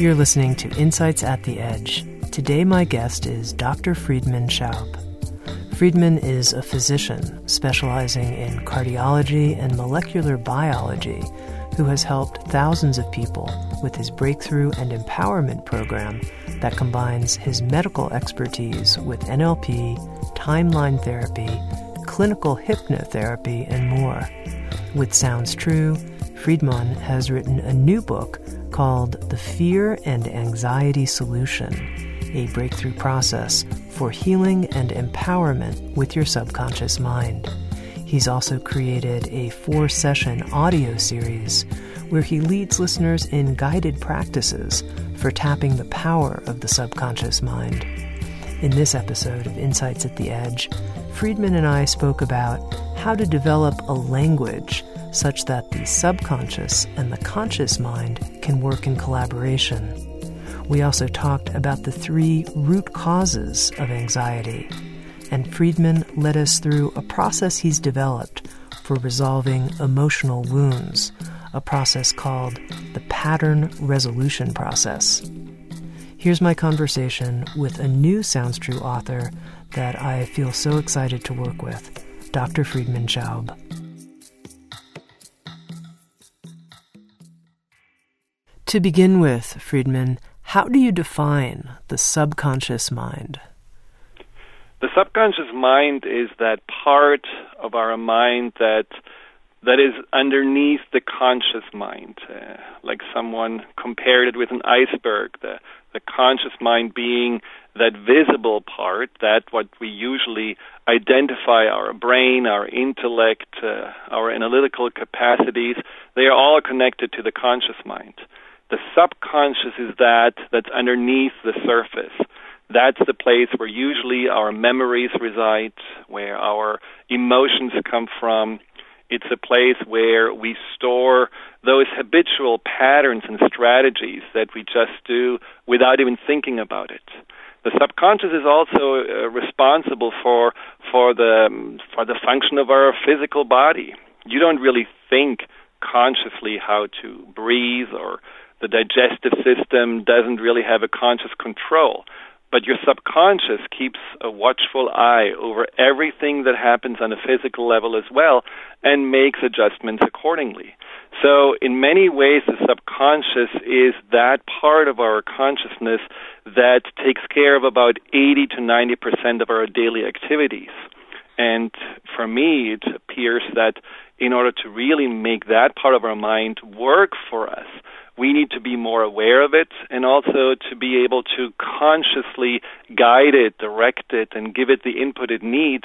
You're listening to Insights at the Edge. Today, my guest is Dr. Friedemann Schaub. Friedemann is a physician specializing in cardiology and molecular biology who has helped thousands of people with his breakthrough and empowerment program that combines his medical expertise with NLP, timeline therapy, clinical hypnotherapy, and more. With Sounds True, Friedemann has written a new book called The Fear and Anxiety Solution A Breakthrough Process for Healing and Empowerment with Your Subconscious Mind. He's also created a four session audio series where he leads listeners in guided practices for tapping the power of the subconscious mind. In this episode of Insights at the Edge, Friedemann and I spoke about how to develop a language such that the subconscious and the conscious mind can work in collaboration. We also talked about the three root causes of anxiety, and Friedemann led us through a process he's developed for resolving emotional wounds, a process called the pattern resolution process. Here's my conversation with a new Sounds True author that I feel so excited to work with, Dr. Friedemann Schaub. To begin with, Friedemann, how do you define the subconscious mind? The subconscious mind is that part of our mind that that is underneath the conscious mind. Uh, like someone compared it with an iceberg, the the conscious mind being that visible part, that what we usually identify our brain, our intellect, uh, our analytical capacities, they are all connected to the conscious mind. The subconscious is that that's underneath the surface. That's the place where usually our memories reside, where our emotions come from. It's a place where we store those habitual patterns and strategies that we just do without even thinking about it. The subconscious is also uh, responsible for for the um, for the function of our physical body. You don't really think consciously how to breathe or the digestive system doesn't really have a conscious control. But your subconscious keeps a watchful eye over everything that happens on a physical level as well and makes adjustments accordingly. So, in many ways, the subconscious is that part of our consciousness that takes care of about 80 to 90 percent of our daily activities. And for me, it appears that in order to really make that part of our mind work for us, we need to be more aware of it and also to be able to consciously guide it, direct it, and give it the input it needs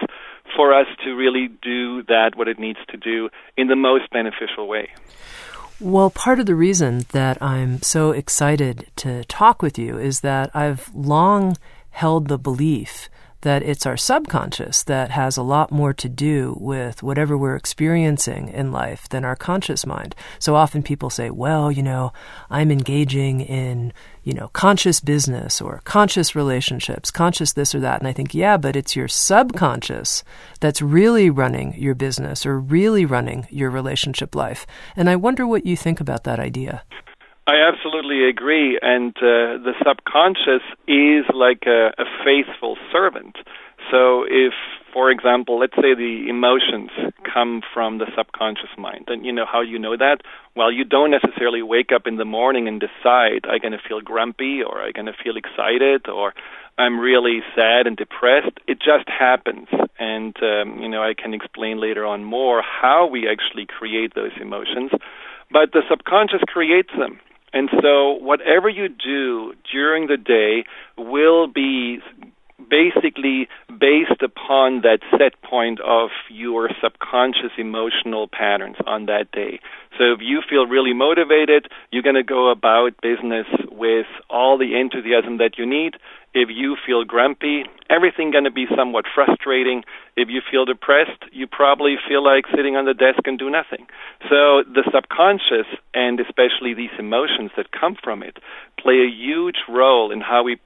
for us to really do that, what it needs to do, in the most beneficial way. Well, part of the reason that I'm so excited to talk with you is that I've long held the belief that it's our subconscious that has a lot more to do with whatever we're experiencing in life than our conscious mind. So often people say, well, you know, I'm engaging in, you know, conscious business or conscious relationships, conscious this or that. And I think, yeah, but it's your subconscious that's really running your business or really running your relationship life. And I wonder what you think about that idea. I absolutely agree. And uh, the subconscious is like a, a faithful servant. So if for example, let's say the emotions come from the subconscious mind. And you know how you know that? Well, you don't necessarily wake up in the morning and decide I'm going to feel grumpy or I'm going to feel excited or I'm really sad and depressed. It just happens. And um, you know, I can explain later on more how we actually create those emotions, but the subconscious creates them. And so, whatever you do during the day will be basically based upon that set point of your subconscious emotional patterns on that day. So if you feel really motivated, you're going to go about business with all the enthusiasm that you need. If you feel grumpy, everything going to be somewhat frustrating. If you feel depressed, you probably feel like sitting on the desk and do nothing. So the subconscious and especially these emotions that come from it play a huge role in how we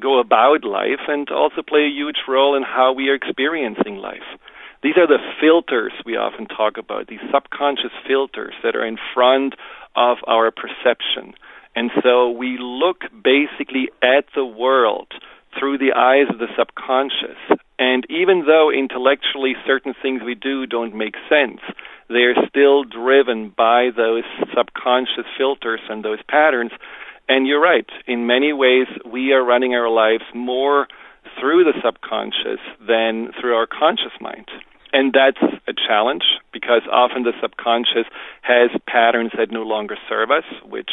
go about life and also play a huge role in how we are experiencing life. These are the filters we often talk about, these subconscious filters that are in front of our perception. And so we look basically at the world through the eyes of the subconscious. And even though intellectually certain things we do don't make sense, they're still driven by those subconscious filters and those patterns. And you're right, in many ways, we are running our lives more through the subconscious than through our conscious mind. And that's a challenge because often the subconscious has patterns that no longer serve us, which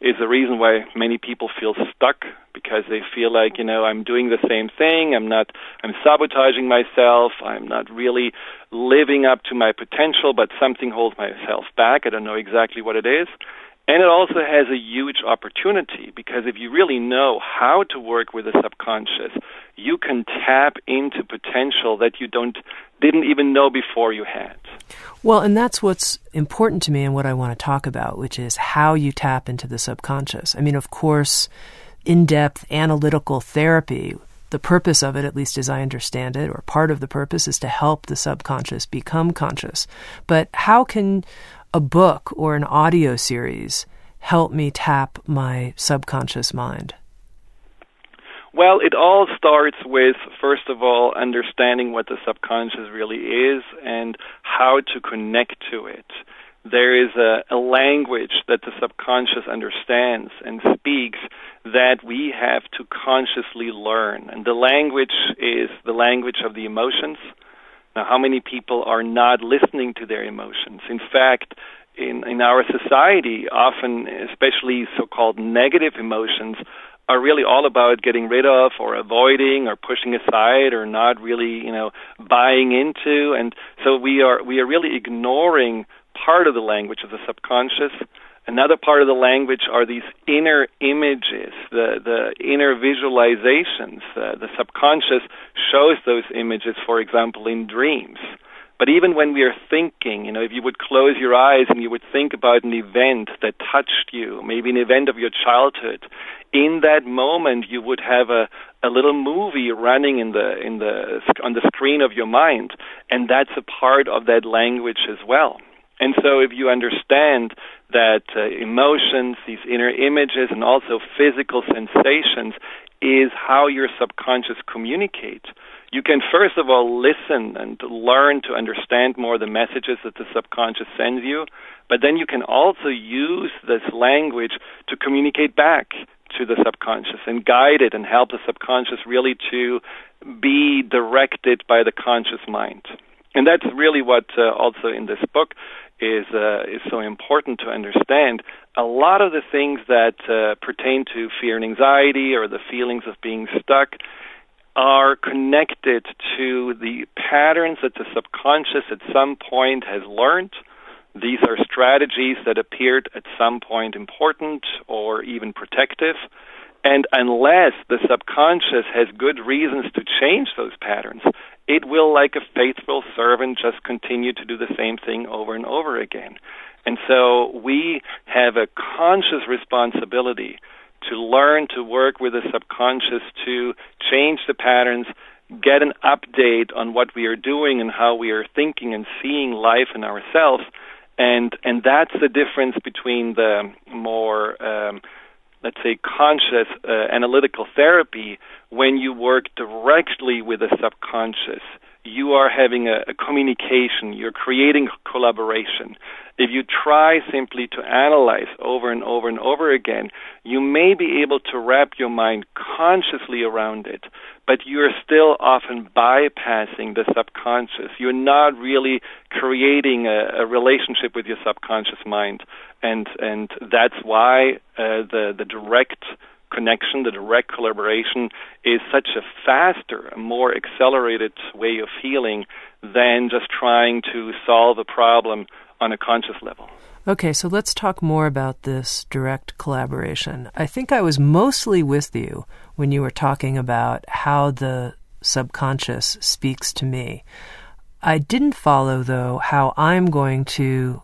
is the reason why many people feel stuck because they feel like you know I'm doing the same thing I'm not I'm sabotaging myself I'm not really living up to my potential but something holds myself back. I don't know exactly what it is and it also has a huge opportunity because if you really know how to work with the subconscious, you can tap into potential that you don't didn't even know before you had. Well, and that's what's important to me and what I want to talk about, which is how you tap into the subconscious. I mean, of course, in-depth analytical therapy the purpose of it, at least as I understand it, or part of the purpose, is to help the subconscious become conscious. But how can a book or an audio series help me tap my subconscious mind? Well, it all starts with, first of all, understanding what the subconscious really is and how to connect to it. There is a, a, language that the subconscious understands and speaks that we have to consciously learn. And the language is the language of the emotions, now, how many people are not listening to their emotions? In fact, in, in our society, often, especially so called negative emotions, are really all about getting rid of or avoiding or pushing aside or not really, you know, buying into. And so we are we are really ignoring part of the language of the subconscious Another part of the language are these inner images, the, the inner visualizations. Uh, the subconscious shows those images, for example, in dreams. But even when we are thinking, you know, if you would close your eyes and you would think about an event that touched you, maybe an event of your childhood, in that moment you would have a, a little movie running in the in the on the screen of your mind, and that's a part of that language as well. And so, if you understand that uh, emotions, these inner images, and also physical sensations is how your subconscious communicates, you can first of all listen and learn to understand more the messages that the subconscious sends you, but then you can also use this language to communicate back to the subconscious and guide it and help the subconscious really to be directed by the conscious mind. And that's really what uh, also in this book is uh, is so important to understand. A lot of the things that uh, pertain to fear and anxiety or the feelings of being stuck are connected to the patterns that the subconscious at some point has learned. These are strategies that appeared at some point important or even protective. And unless the subconscious has good reasons to change those patterns, it will, like a faithful servant, just continue to do the same thing over and over again. And so we have a conscious responsibility to learn to work with the subconscious to change the patterns, get an update on what we are doing and how we are thinking and seeing life and ourselves. And and that's the difference between the more um, let's say, conscious uh, analytical therapy, when you work directly with the subconscious, you are having a, a communication, you're creating collaboration. If you try simply to analyze over and over and over again, you may be able to wrap your mind consciously around it, but you're still often bypassing the subconscious. You're not really creating a, a relationship with your subconscious mind, and and that's why uh, the the direct connection, the direct collaboration is such a faster, more accelerated way of healing than just trying to solve a problem on a conscious level. Okay, so let's talk more about this direct collaboration. I think I was mostly with you when you were talking about how the subconscious speaks to me. I didn't follow, though, how I'm going to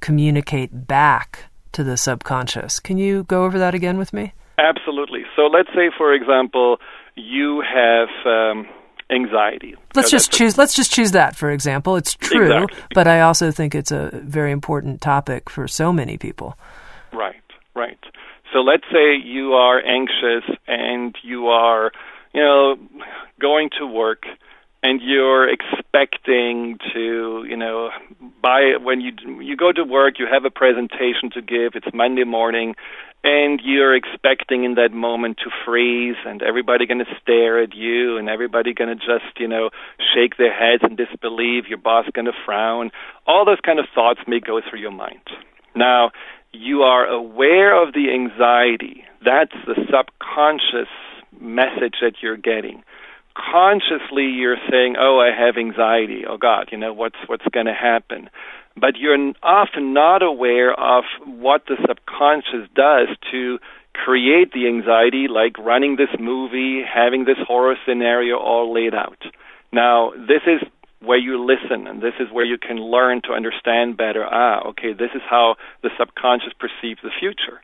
communicate back to the subconscious. Can you go over that again with me? Absolutely. So let's say, for example, you have um, anxiety. Let's just choose. Let's just choose that for example. It's true, exactly. but I also think it's a very important topic for so many people. Right. Right. So let's say you are anxious and you are, you know, going to work and you're expecting to, you know, by when you you go to work, you have a presentation to give. It's Monday morning, and you're expecting in that moment to freeze, and everybody going to stare at you, and everybody going to just, you know, shake their heads in disbelief. Your boss going to frown. All those kind of thoughts may go through your mind. Now, you are aware of the anxiety. That's the subconscious message that you're getting consciously you're saying, "Oh, I have anxiety. Oh God, you know what's what's going to happen." But you're often not aware of what the subconscious does to create the anxiety, like running this movie, having this horror scenario all laid out. Now, this is where you listen, and this is where you can learn to understand better. Ah, okay, this is how the subconscious perceives the future.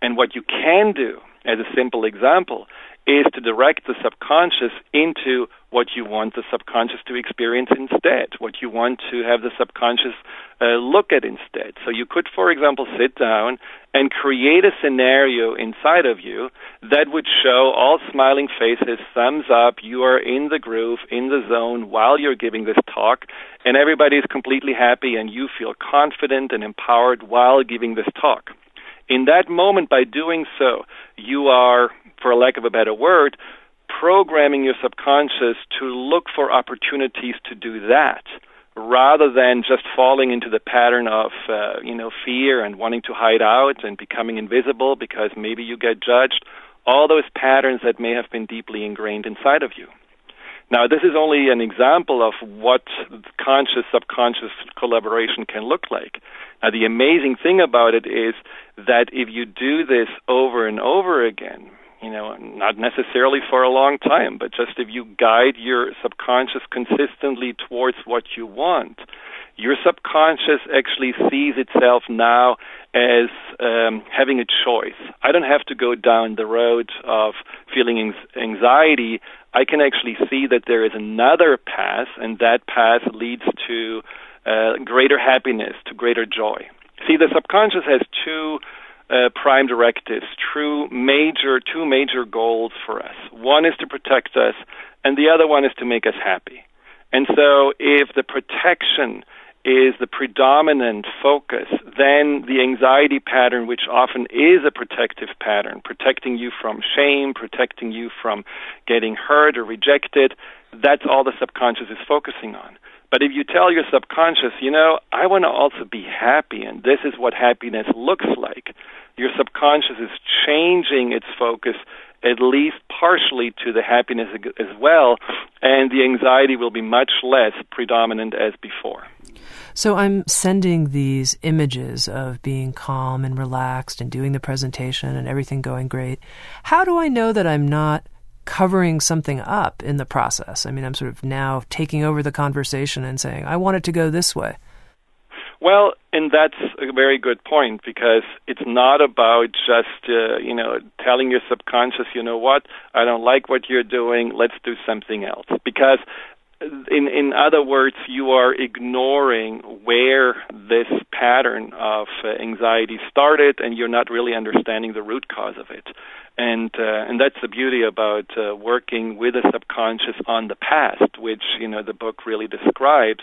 And what you can do, as a simple example, is to direct the subconscious into what you want the subconscious to experience instead, what you want to have the subconscious uh, look at instead. So you could, for example, sit down and create a scenario inside of you that would show all smiling faces, thumbs up, you are in the groove, in the zone while you're giving this talk, and everybody is completely happy and you feel confident and empowered while giving this talk. In that moment, by doing so, you are for lack of a better word, programming your subconscious to look for opportunities to do that rather than just falling into the pattern of uh, you know fear and wanting to hide out and becoming invisible because maybe you get judged. All those patterns that may have been deeply ingrained inside of you. Now this is only an example of what conscious subconscious collaboration can look like. Now the amazing thing about it is that if you do this over and over again you know, not necessarily for a long time, but just if you guide your subconscious consistently towards what you want, your subconscious actually sees itself now as um, having a choice. I don't have to go down the road of feeling anxiety. I can actually see that there is another path, and that path leads to uh, greater happiness, to greater joy. See, the subconscious has two uh, prime directives, true major, two major goals for us. One is to protect us, and the other one is to make us happy. And so, if the protection is the predominant focus, then the anxiety pattern, which often is a protective pattern, protecting you from shame, protecting you from getting hurt or rejected, that's all the subconscious is focusing on. But if you tell your subconscious, you know, I want to also be happy, and this is what happiness looks like, your subconscious is changing its focus at least partially to the happiness as well, and the anxiety will be much less predominant as before. So I'm sending these images of being calm and relaxed and doing the presentation and everything going great. How do I know that I'm not covering something up in the process? I mean, I'm sort of now taking over the conversation and saying, I want it to go this way. Well, and that's a very good point because it's not about just uh, you know telling your subconscious, you know what, I don't like what you're doing, let's do something else. Because in in other words, you are ignoring where this pattern of uh, anxiety started, and you're not really understanding the root cause of it. And uh, and that's the beauty about uh, working with the subconscious on the past, which you know the book really describes.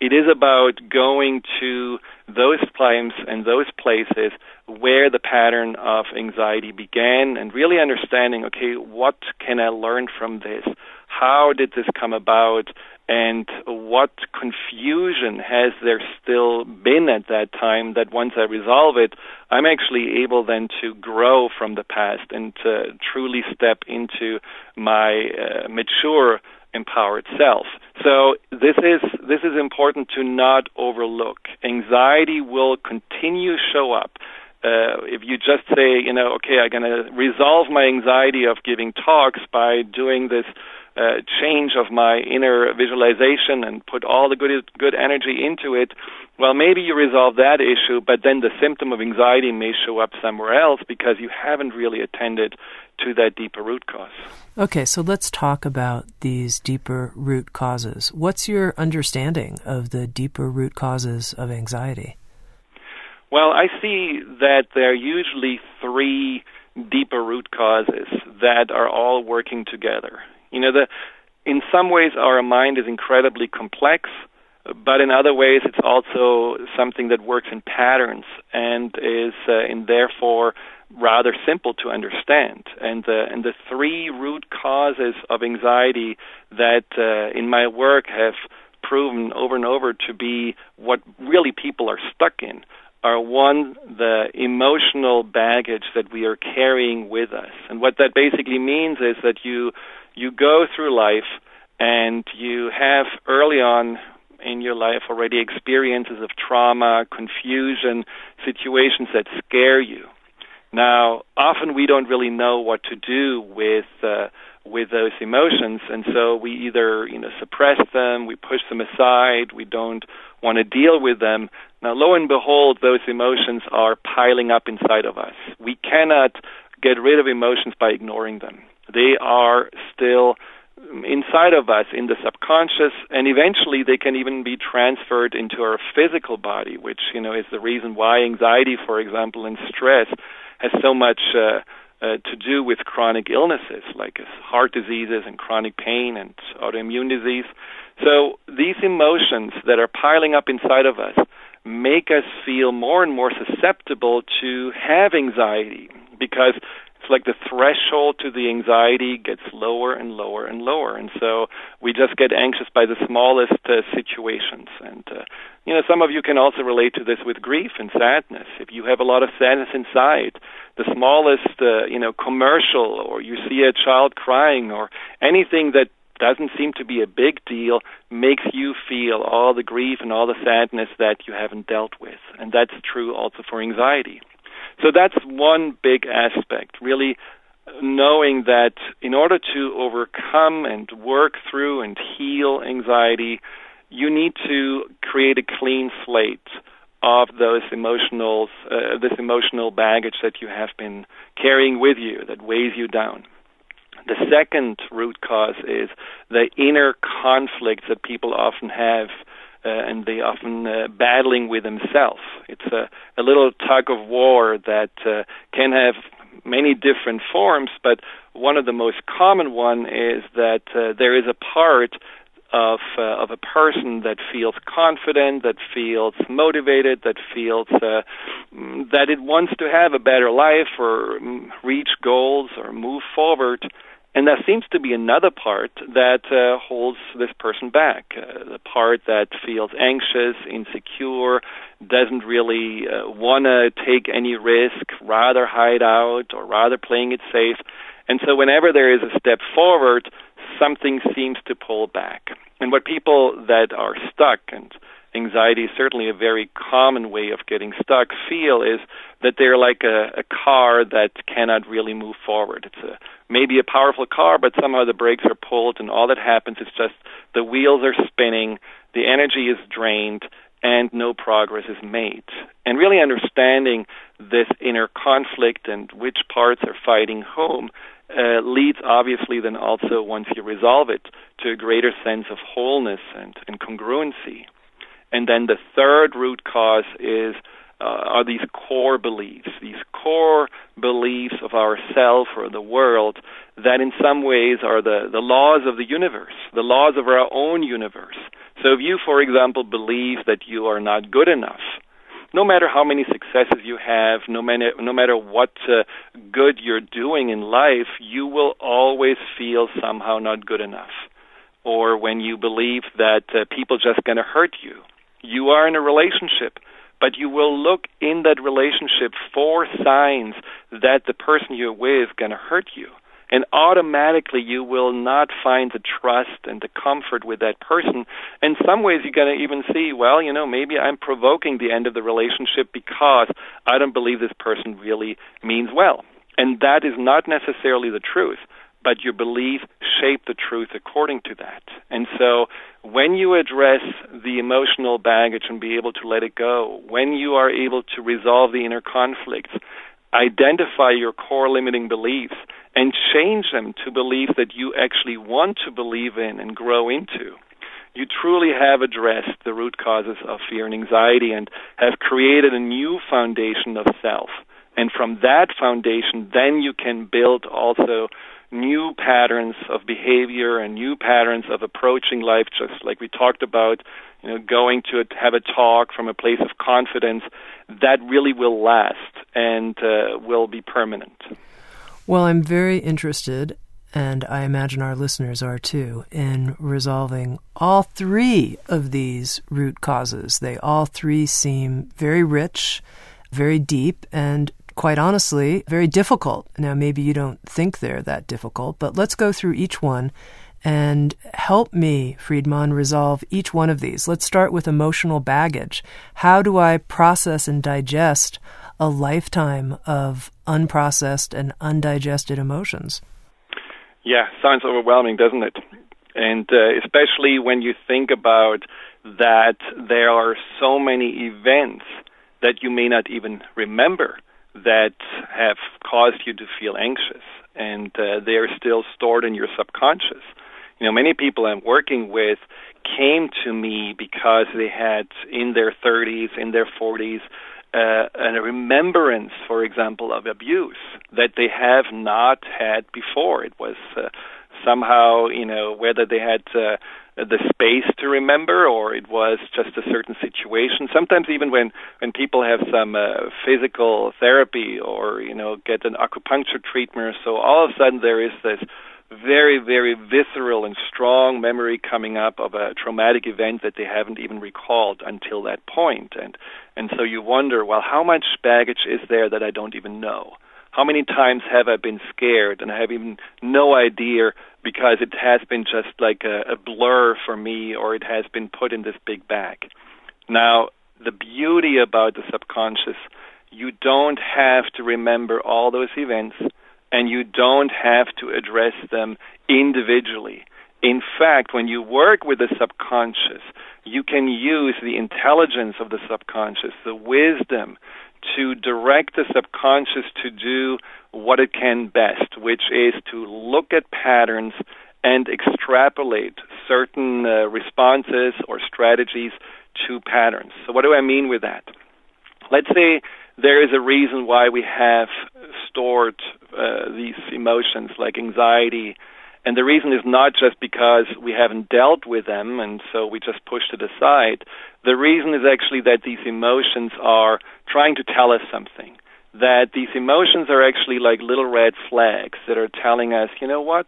It is about going to those times and those places where the pattern of anxiety began and really understanding okay, what can I learn from this? How did this come about? And what confusion has there still been at that time that once I resolve it, I'm actually able then to grow from the past and to truly step into my uh, mature empowered self. So this is this is important to not overlook. Anxiety will continue to show up. Uh, if you just say, you know, okay, I'm going to resolve my anxiety of giving talks by doing this uh, change of my inner visualization and put all the good good energy into it, well, maybe you resolve that issue, but then the symptom of anxiety may show up somewhere else because you haven't really attended to that deeper root cause. Okay, so let's talk about these deeper root causes. What's your understanding of the deeper root causes of anxiety? Well, I see that there are usually three deeper root causes that are all working together. You know, the in some ways our mind is incredibly complex, but in other ways it's also something that works in patterns and is uh, and therefore rather simple to understand. And the and the three root causes of anxiety that uh, in my work have proven over and over to be what really people are stuck in are one, the emotional baggage that we are carrying with us. And what that basically means is that you you go through life and you have early on in your life already experiences of trauma, confusion, situations that scare you. Now, often we don't really know what to do with uh, with those emotions, and so we either you know suppress them, we push them aside, we don't want to deal with them. Now, lo and behold, those emotions are piling up inside of us. We cannot get rid of emotions by ignoring them. They are still inside of us in the subconscious and eventually they can even be transferred into our physical body which you know is the reason why anxiety for example and stress has so much uh, uh, to do with chronic illnesses like heart diseases and chronic pain and autoimmune disease. So these emotions that are piling up inside of us make us feel more and more susceptible to have anxiety because it's like the threshold to the anxiety gets lower and lower and lower and so we just get anxious by the smallest uh, situations and uh, you know some of you can also relate to this with grief and sadness if you have a lot of sadness inside the smallest uh, you know commercial or you see a child crying or anything that doesn't seem to be a big deal makes you feel all the grief and all the sadness that you haven't dealt with. And that's true also for anxiety. So that's one big aspect, really knowing that in order to overcome and work through and heal anxiety, you need to create a clean slate of those emotional uh, this emotional baggage that you have been carrying with you that weighs you down. The second root cause is the inner conflicts that people often have. Uh, and they often uh, battling with themselves. It's a, a little tug of war that uh, can have many different forms, but one of the most common one is that there is a part of uh, of a person that feels confident, that feels motivated, that feels uh, that it wants to have a better life or mm, reach goals or move forward, and there seems to be another part that uh, holds this person back, uh, the part that feels anxious, insecure, doesn't really uh, want to take any risk, rather hide out or rather playing it safe. And so whenever there is a step forward, something seems to pull back. And what people that are stuck and anxiety is certainly a very common way of getting stuck feel is that they're like a, a car that cannot really move forward. It's a maybe a powerful car, but somehow the brakes are pulled, and all that happens is just the wheels are spinning, the energy is drained, and no progress is made. And really understanding this inner conflict and which parts are fighting home uh, leads obviously then also once you resolve it to a greater sense of wholeness and, and congruency. And then the third root cause is uh, are these core beliefs, these core beliefs of ourself or the world that in some ways are the, the laws of the universe, the laws of our own universe. So if you, for example, believe that you are not good enough, no matter how many successes you have, no matter no matter what uh, good you're doing in life, you will always feel somehow not good enough. Or when you believe that uh, people just going to hurt you, you are in a relationship but you will look in that relationship for signs that the person you're with is going to hurt you. And automatically you will not find the trust and the comfort with that person. In some ways you're going to even see, well, you know, maybe I'm provoking the end of the relationship because I don't believe this person really means well. And that is not necessarily the truth but your belief shape the truth according to that. And so when you address the emotional baggage and be able to let it go, when you are able to resolve the inner conflicts, identify your core limiting beliefs and change them to beliefs that you actually want to believe in and grow into, you truly have addressed the root causes of fear and anxiety and have created a new foundation of self. And from that foundation, then you can build also new patterns of behavior and new patterns of approaching life, just like we talked about, you know, going to have a talk from a place of confidence, that really will last and uh, will be permanent. Well, I'm very interested, and I imagine our listeners are too, in resolving all three of these root causes. They all three seem very rich, very deep, and quite honestly, very difficult. Now, maybe you don't think they're that difficult, but let's go through each one and help me, Friedemann, resolve each one of these. Let's start with emotional baggage. How do I process and digest a lifetime of unprocessed and undigested emotions? Yeah, sounds overwhelming, doesn't it? And uh, especially when you think about that there are so many events that you may not even remember that have caused you to feel anxious, and uh, they are still stored in your subconscious. You know, many people I'm working with came to me because they had in their 30s, in their 40s, uh, a remembrance, for example, of abuse that they have not had before. It was uh, somehow, you know, whether they had uh, the space to remember or it was just a certain situation. Sometimes even when when people have some uh, physical therapy or you know get an acupuncture treatment so all of a sudden there is this very very visceral and strong memory coming up of a traumatic event that they haven't even recalled until that point. And and so you wonder well how much baggage is there that I don't even know how many times have I been scared and I have even no idea because it has been just like a, a blur for me or it has been put in this big bag. Now, the beauty about the subconscious, you don't have to remember all those events and you don't have to address them individually. In fact, when you work with the subconscious, you can use the intelligence of the subconscious, the wisdom, to direct the subconscious to do what it can best, which is to look at patterns and extrapolate certain uh, responses or strategies to patterns. So, what do I mean with that? Let's say there is a reason why we have stored uh, these emotions like anxiety and the reason is not just because we haven't dealt with them and so we just pushed it aside. The reason is actually that these emotions are trying to tell us something. That these emotions are actually like little red flags that are telling us, you know what?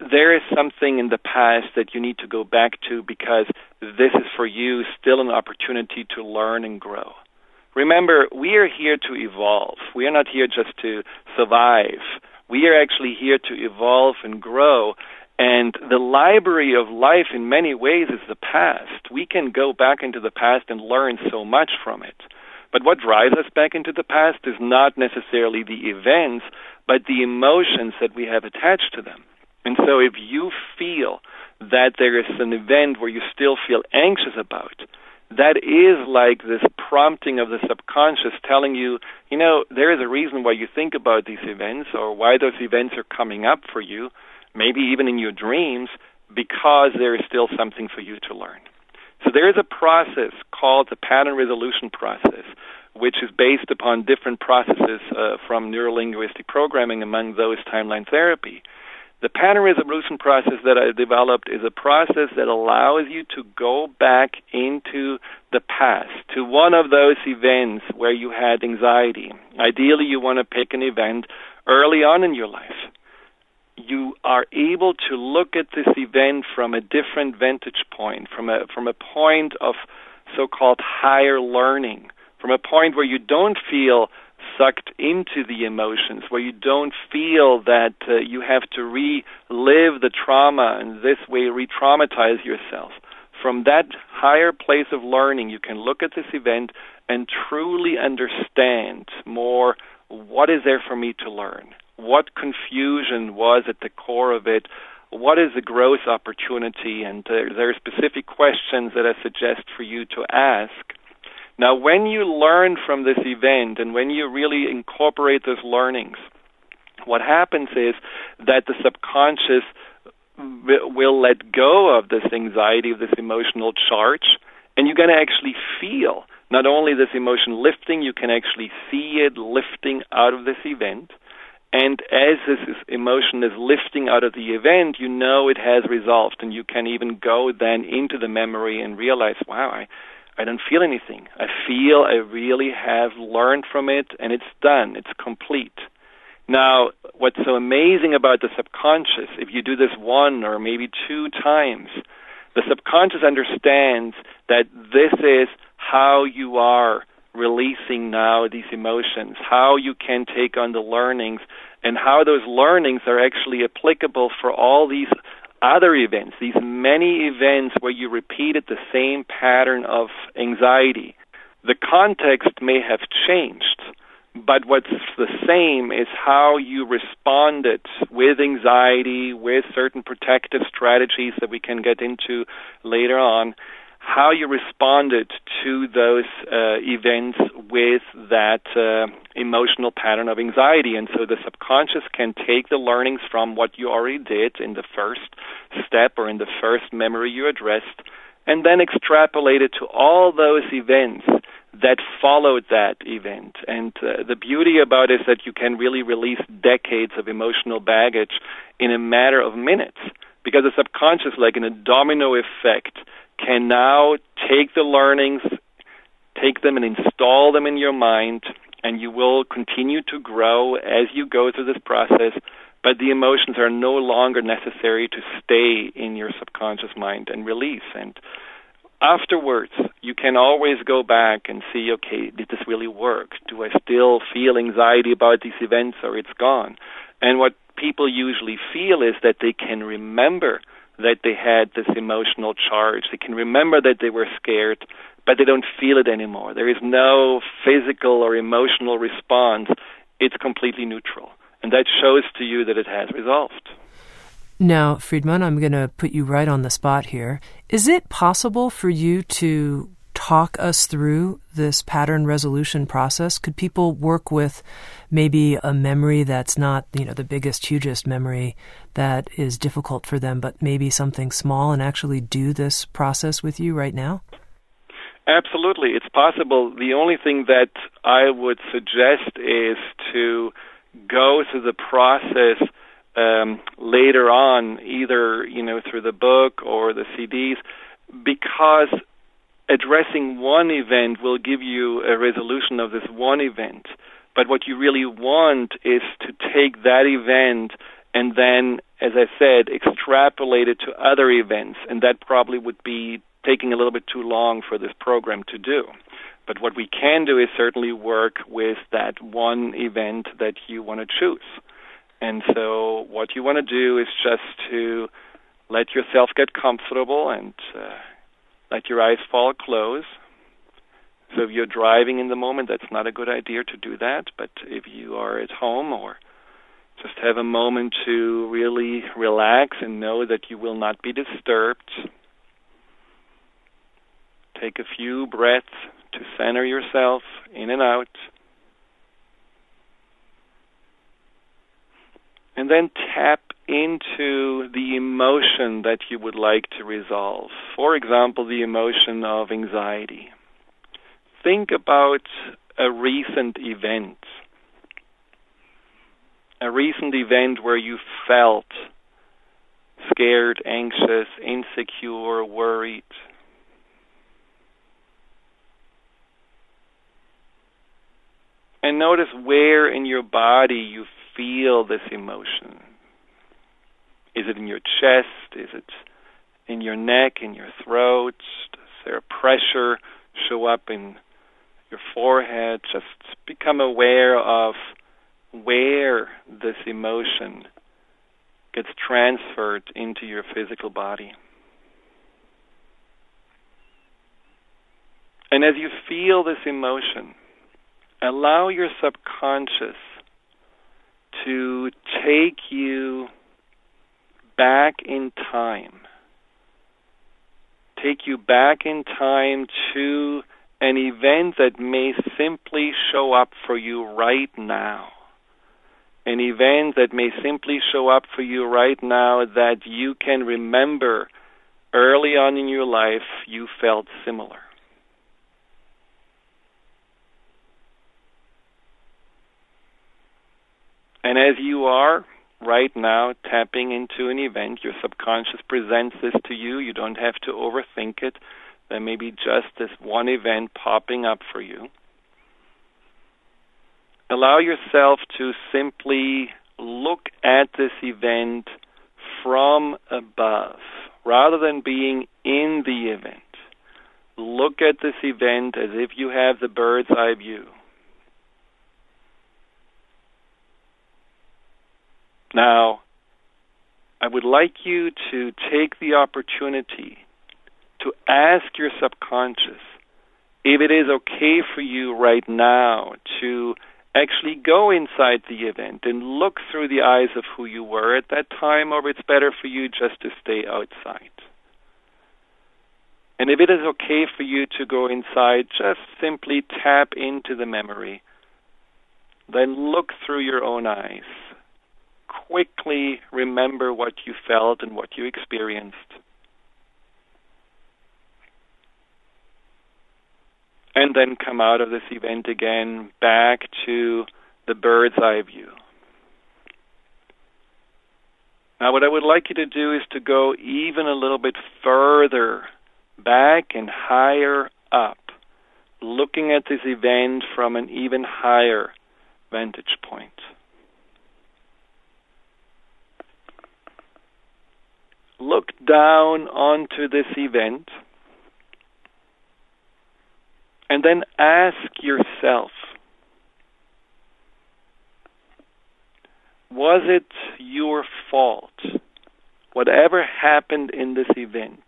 There is something in the past that you need to go back to because this is for you still an opportunity to learn and grow. Remember, we are here to evolve. We are not here just to survive we are actually here to evolve and grow. And the library of life, in many ways, is the past. We can go back into the past and learn so much from it. But what drives us back into the past is not necessarily the events, but the emotions that we have attached to them. And so if you feel that there is an event where you still feel anxious about, that is like this prompting of the subconscious telling you, you know, there is a reason why you think about these events or why those events are coming up for you, maybe even in your dreams, because there is still something for you to learn. So there is a process called the pattern resolution process, which is based upon different processes uh, from neurolinguistic programming, among those timeline therapy. The pattern resolution process that I developed is a process that allows you to go back into the past, to one of those events where you had anxiety. Ideally, you want to pick an event early on in your life. You are able to look at this event from a different vantage point, from a, from a point of so called higher learning, from a point where you don't feel sucked into the emotions, where you don't feel that uh, you have to relive the trauma and this way re traumatize yourself. From that higher place of learning, you can look at this event and truly understand more what is there for me to learn? What confusion was at the core of it? What is the growth opportunity? And uh, there are specific questions that I suggest for you to ask now, when you learn from this event and when you really incorporate those learnings, what happens is that the subconscious will let go of this anxiety, of this emotional charge, and you're going to actually feel not only this emotion lifting, you can actually see it lifting out of this event. And as this emotion is lifting out of the event, you know it has resolved, and you can even go then into the memory and realize, wow, I, I don't feel anything. I feel I really have learned from it and it's done. It's complete. Now, what's so amazing about the subconscious, if you do this one or maybe two times, the subconscious understands that this is how you are releasing now these emotions, how you can take on the learnings, and how those learnings are actually applicable for all these other events, these many events where you repeated the same pattern of anxiety, the context may have changed, but what's the same is how you responded with anxiety, with certain protective strategies that we can get into later on, how you responded to those uh, events with that uh, emotional pattern of anxiety. And so the subconscious can take the learnings from what you already did in the first step or in the first memory you addressed and then extrapolate it to all those events that followed that event. And uh, the beauty about it is that you can really release decades of emotional baggage in a matter of minutes because the subconscious, like in a domino effect, can now take the learnings, take them and install them in your mind, and you will continue to grow as you go through this process. But the emotions are no longer necessary to stay in your subconscious mind and release. And afterwards, you can always go back and see okay, did this really work? Do I still feel anxiety about these events or it's gone? And what people usually feel is that they can remember that they had this emotional charge. They can remember that they were scared, but they don't feel it anymore. There is no physical or emotional response. It's completely neutral. And that shows to you that it has resolved. Now, Friedemann, I'm going to put you right on the spot here. Is it possible for you to talk us through this pattern resolution process? Could people work with maybe a memory that's not, you know, the biggest, hugest memory that is difficult for them, but maybe something small and actually do this process with you right now? Absolutely, it's possible. The only thing that I would suggest is to go through the process um, later on, either you know through the book or the CDs, because addressing one event will give you a resolution of this one event. But what you really want is to take that event and then, as I said, extrapolate it to other events. And that probably would be taking a little bit too long for this program to do. But what we can do is certainly work with that one event that you want to choose. And so, what you want to do is just to let yourself get comfortable and uh, let your eyes fall close. So if you're driving in the moment, that's not a good idea to do that. But if you are at home or just have a moment to really relax and know that you will not be disturbed, take a few breaths to center yourself in and out. And then tap into the emotion that you would like to resolve. For example, the emotion of anxiety. Think about a recent event. A recent event where you felt scared, anxious, insecure, worried. And notice where in your body you feel this emotion. Is it in your chest? Is it in your neck, in your throat? Does there pressure show up in your forehead? Just become aware of where this emotion gets transferred into your physical body. And as you feel this emotion, allow your subconscious to take you back in time. Take you back in time to an event that may simply show up for you right now. An event that may simply show up for you right now that you can remember early on in your life you felt similar. And as you are right now tapping into an event, your subconscious presents this to you. You don't have to overthink it. There may be just this one event popping up for you. Allow yourself to simply look at this event from above rather than being in the event. Look at this event as if you have the bird's eye view. Now, I would like you to take the opportunity to ask your subconscious if it is okay for you right now to actually go inside the event and look through the eyes of who you were at that time, or if it's better for you just to stay outside. And if it is okay for you to go inside, just simply tap into the memory. Then look through your own eyes quickly remember what you felt and what you experienced. And then come out of this event again back to the bird's eye view. Now, what I would like you to do is to go even a little bit further back and higher up, looking at this event from an even higher vantage point. Look down onto this event and then ask yourself was it your fault? Whatever happened in this event,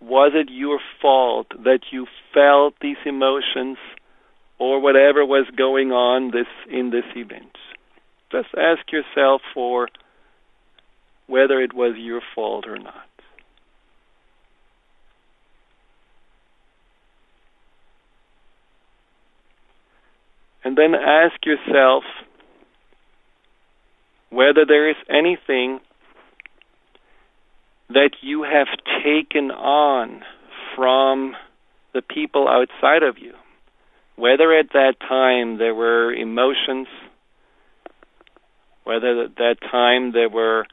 was it your fault that you felt these emotions or whatever was going on this in this event? Just ask yourself for whether it was your fault or not. And then ask yourself whether there is anything that you have taken on from the people outside of you. Whether at that time there were emotions, whether at that time there were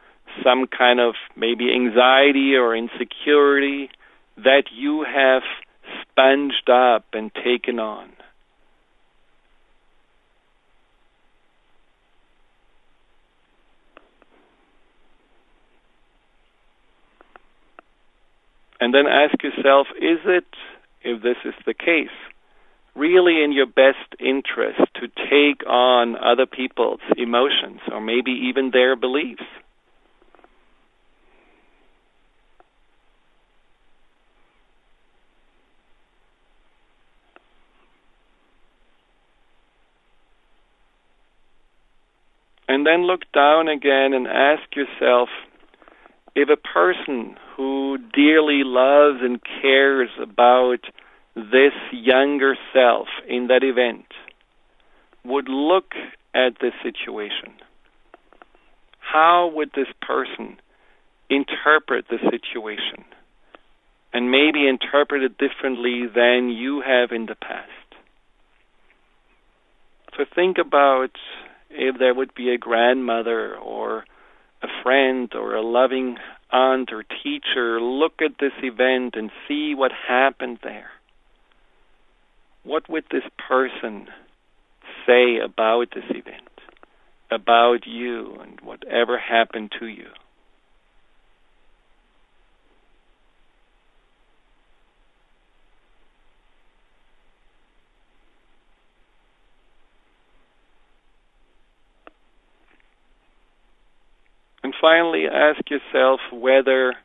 some kind of maybe anxiety or insecurity that you have sponged up and taken on. And then ask yourself is it, if this is the case, really in your best interest to take on other people's emotions or maybe even their beliefs? And then look down again and ask yourself if a person who dearly loves and cares about this younger self in that event would look at this situation, how would this person interpret the situation? And maybe interpret it differently than you have in the past. So think about if there would be a grandmother or a friend or a loving aunt or teacher look at this event and see what happened there. What would this person say about this event, about you, and whatever happened to you? Finally, ask yourself whether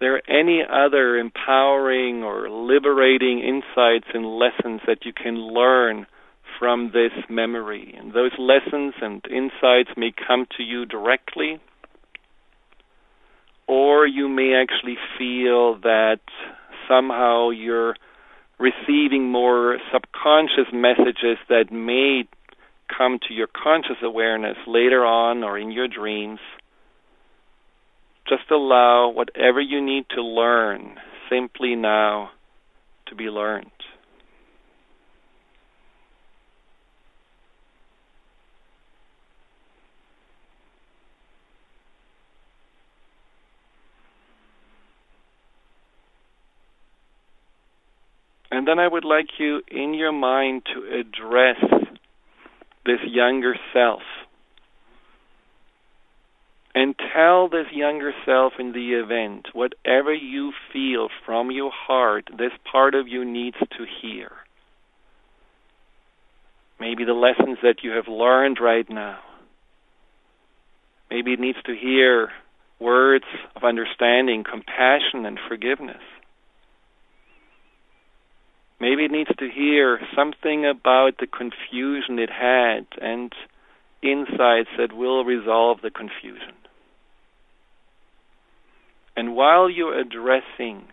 there are any other empowering or liberating insights and lessons that you can learn from this memory. And those lessons and insights may come to you directly, or you may actually feel that somehow you're receiving more subconscious messages that may come to your conscious awareness later on or in your dreams just allow whatever you need to learn simply now to be learned. And then I would like you in your mind to address this younger self and tell this younger self in the event whatever you feel from your heart this part of you needs to hear. Maybe the lessons that you have learned right now. Maybe it needs to hear words of understanding, compassion, and forgiveness. Maybe it needs to hear something about the confusion it had and insights that will resolve the confusion. And while you're addressing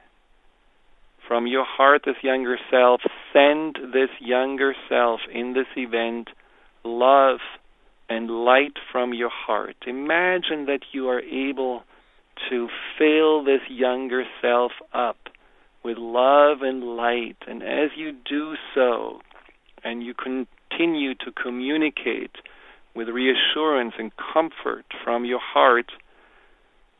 from your heart this younger self, send this younger self in this event love and light from your heart. Imagine that you are able to fill this younger self up with love and light. And as you do so, and you continue to communicate with reassurance and comfort from your heart,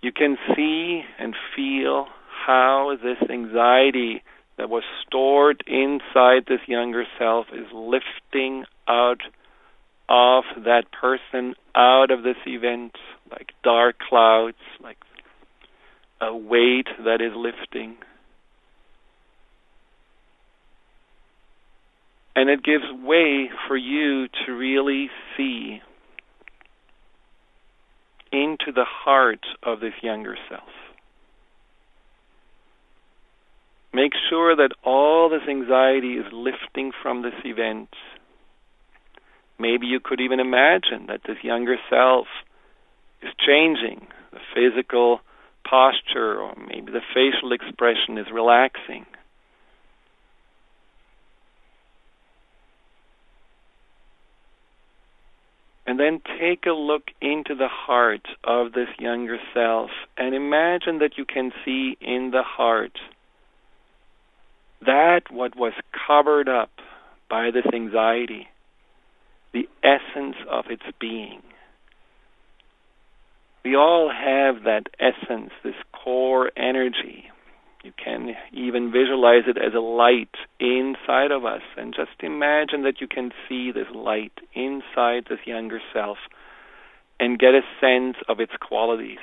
you can see and feel how this anxiety that was stored inside this younger self is lifting out of that person, out of this event, like dark clouds, like a weight that is lifting. And it gives way for you to really see into the heart of this younger self. Make sure that all this anxiety is lifting from this event. Maybe you could even imagine that this younger self is changing. The physical posture or maybe the facial expression is relaxing. And then take a look into the heart of this younger self and imagine that you can see in the heart that what was covered up by this anxiety, the essence of its being. We all have that essence, this core energy you can even visualize it as a light inside of us and just imagine that you can see this light inside this younger self and get a sense of its qualities.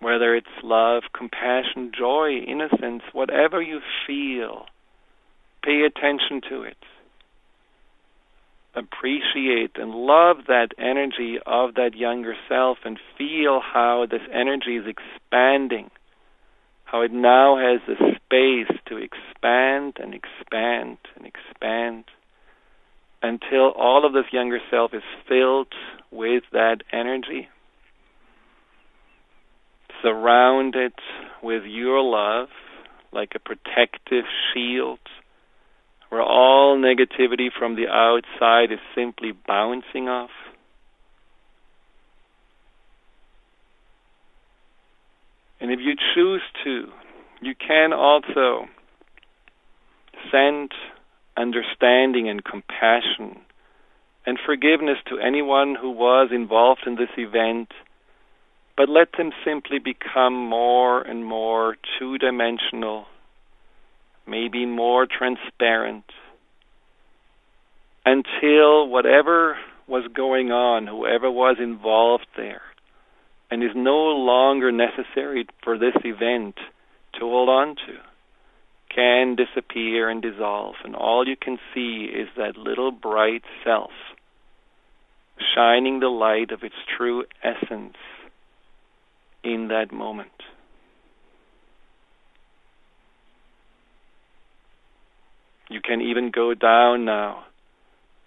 Whether it's love, compassion, joy, innocence, whatever you feel, pay attention to it appreciate and love that energy of that younger self and feel how this energy is expanding, how it now has the space to expand and expand and expand until all of this younger self is filled with that energy. surrounded with your love like a protective shield where all negativity from the outside is simply bouncing off. And if you choose to, you can also send understanding and compassion and forgiveness to anyone who was involved in this event, but let them simply become more and more two dimensional, maybe more transparent, until whatever was going on, whoever was involved there, and is no longer necessary for this event to hold on to can disappear and dissolve, and all you can see is that little bright self shining the light of its true essence in that moment. You can even go down now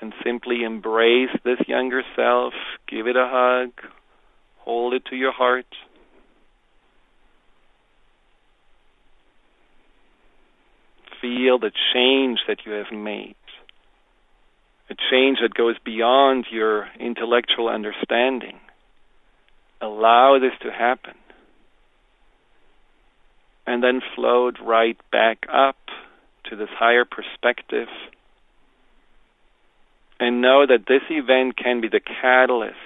and simply embrace this younger self, give it a hug, hold it to your heart. Feel the change that you have made a change that goes beyond your intellectual understanding. Allow this to happen. And then float right back up to this higher perspective. And know that this event can be the catalyst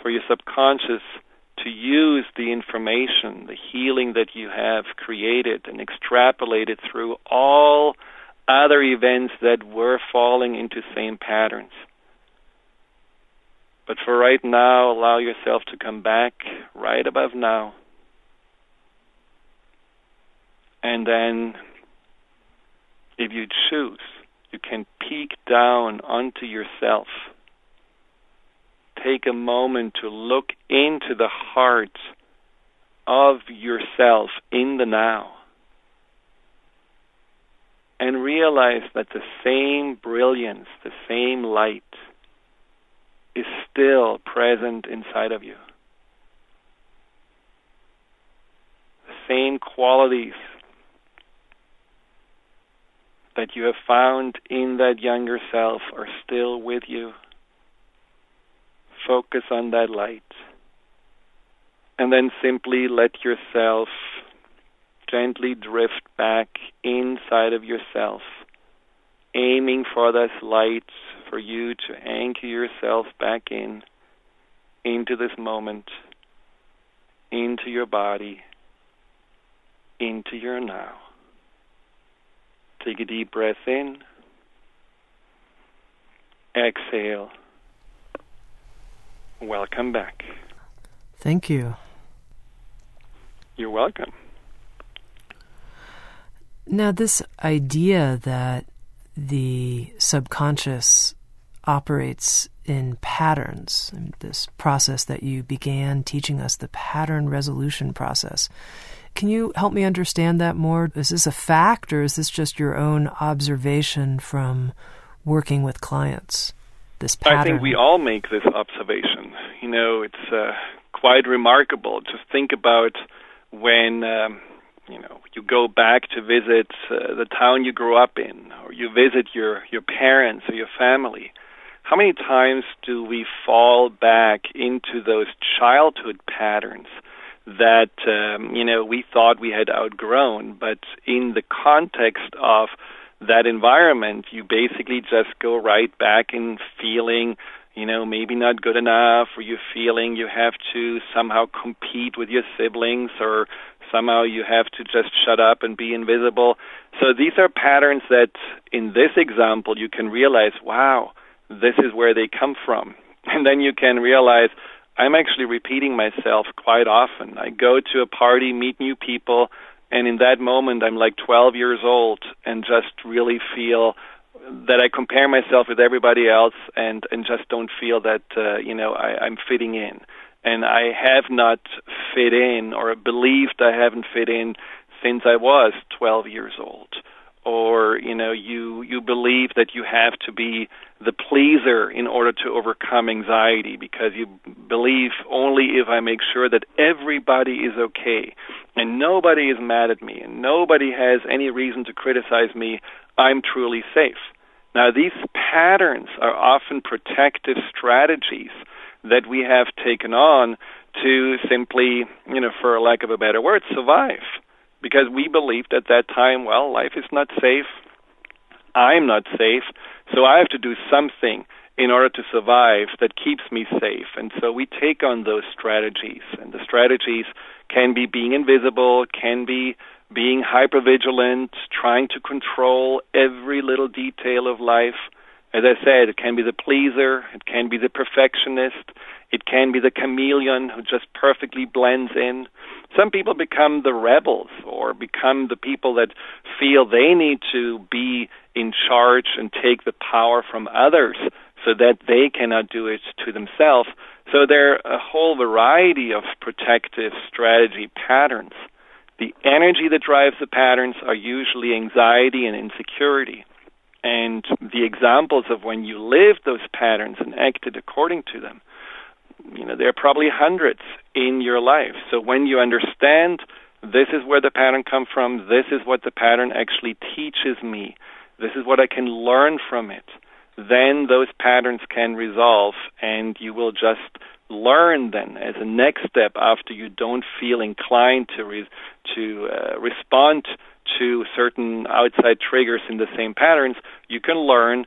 for your subconscious to use the information, the healing that you have created and extrapolated through all other events that were falling into same patterns. But for right now, allow yourself to come back right above now. And then, if you choose, you can peek down onto yourself. Take a moment to look into the heart of yourself in the now and realize that the same brilliance, the same light is still present inside of you. The same qualities that you have found in that younger self are still with you. Focus on that light. And then simply let yourself gently drift back inside of yourself, aiming for this light for you to anchor yourself back in, into this moment, into your body, into your now. Take a deep breath in. Exhale. Welcome back. Thank you. You're welcome. Now, this idea that the subconscious operates in patterns, this process that you began teaching us, the pattern resolution process. Can you help me understand that more? Is this a fact or is this just your own observation from working with clients? This pattern? I think we all make this observation. You know, it's uh, quite remarkable. Just think about when um, you know you go back to visit uh, the town you grew up in or you visit your your parents or your family how many times do we fall back into those childhood patterns that um, you know we thought we had outgrown but in the context of that environment you basically just go right back in feeling you know, maybe not good enough, or you're feeling you have to somehow compete with your siblings, or somehow you have to just shut up and be invisible. So these are patterns that, in this example, you can realize, wow, this is where they come from. And then you can realize, I'm actually repeating myself quite often. I go to a party, meet new people, and in that moment, I'm like 12 years old and just really feel that I compare myself with everybody else and and just don't feel that uh, you know I, I'm fitting in, and I have not fit in or believed I haven't fit in since I was 12 years old. Or you know you you believe that you have to be the pleaser in order to overcome anxiety because you believe only if I make sure that everybody is okay and nobody is mad at me and nobody has any reason to criticize me, I'm truly safe. Now, these patterns are often protective strategies that we have taken on to simply, you know, for lack of a better word, survive. Because we believed at that time, well, life is not safe. I'm not safe. So I have to do something in order to survive that keeps me safe. And so we take on those strategies. And the strategies can be being invisible, can be being hypervigilant, trying to control every little detail of life. As I said, it can be the pleaser, it can be the perfectionist, it can be the chameleon who just perfectly blends in. Some people become the rebels or become the people that feel they need to be in charge and take the power from others so that they cannot do it to themselves. So there are a whole variety of protective strategy patterns. The energy that drives the patterns are usually anxiety and insecurity. And the examples of when you lived those patterns and acted according to them, you know, there are probably hundreds in your life. So when you understand this is where the pattern comes from, this is what the pattern actually teaches me, this is what I can learn from it, then those patterns can resolve and you will just learn then as a next step after you don't feel inclined to re- to uh, respond to certain outside triggers in the same patterns, you can learn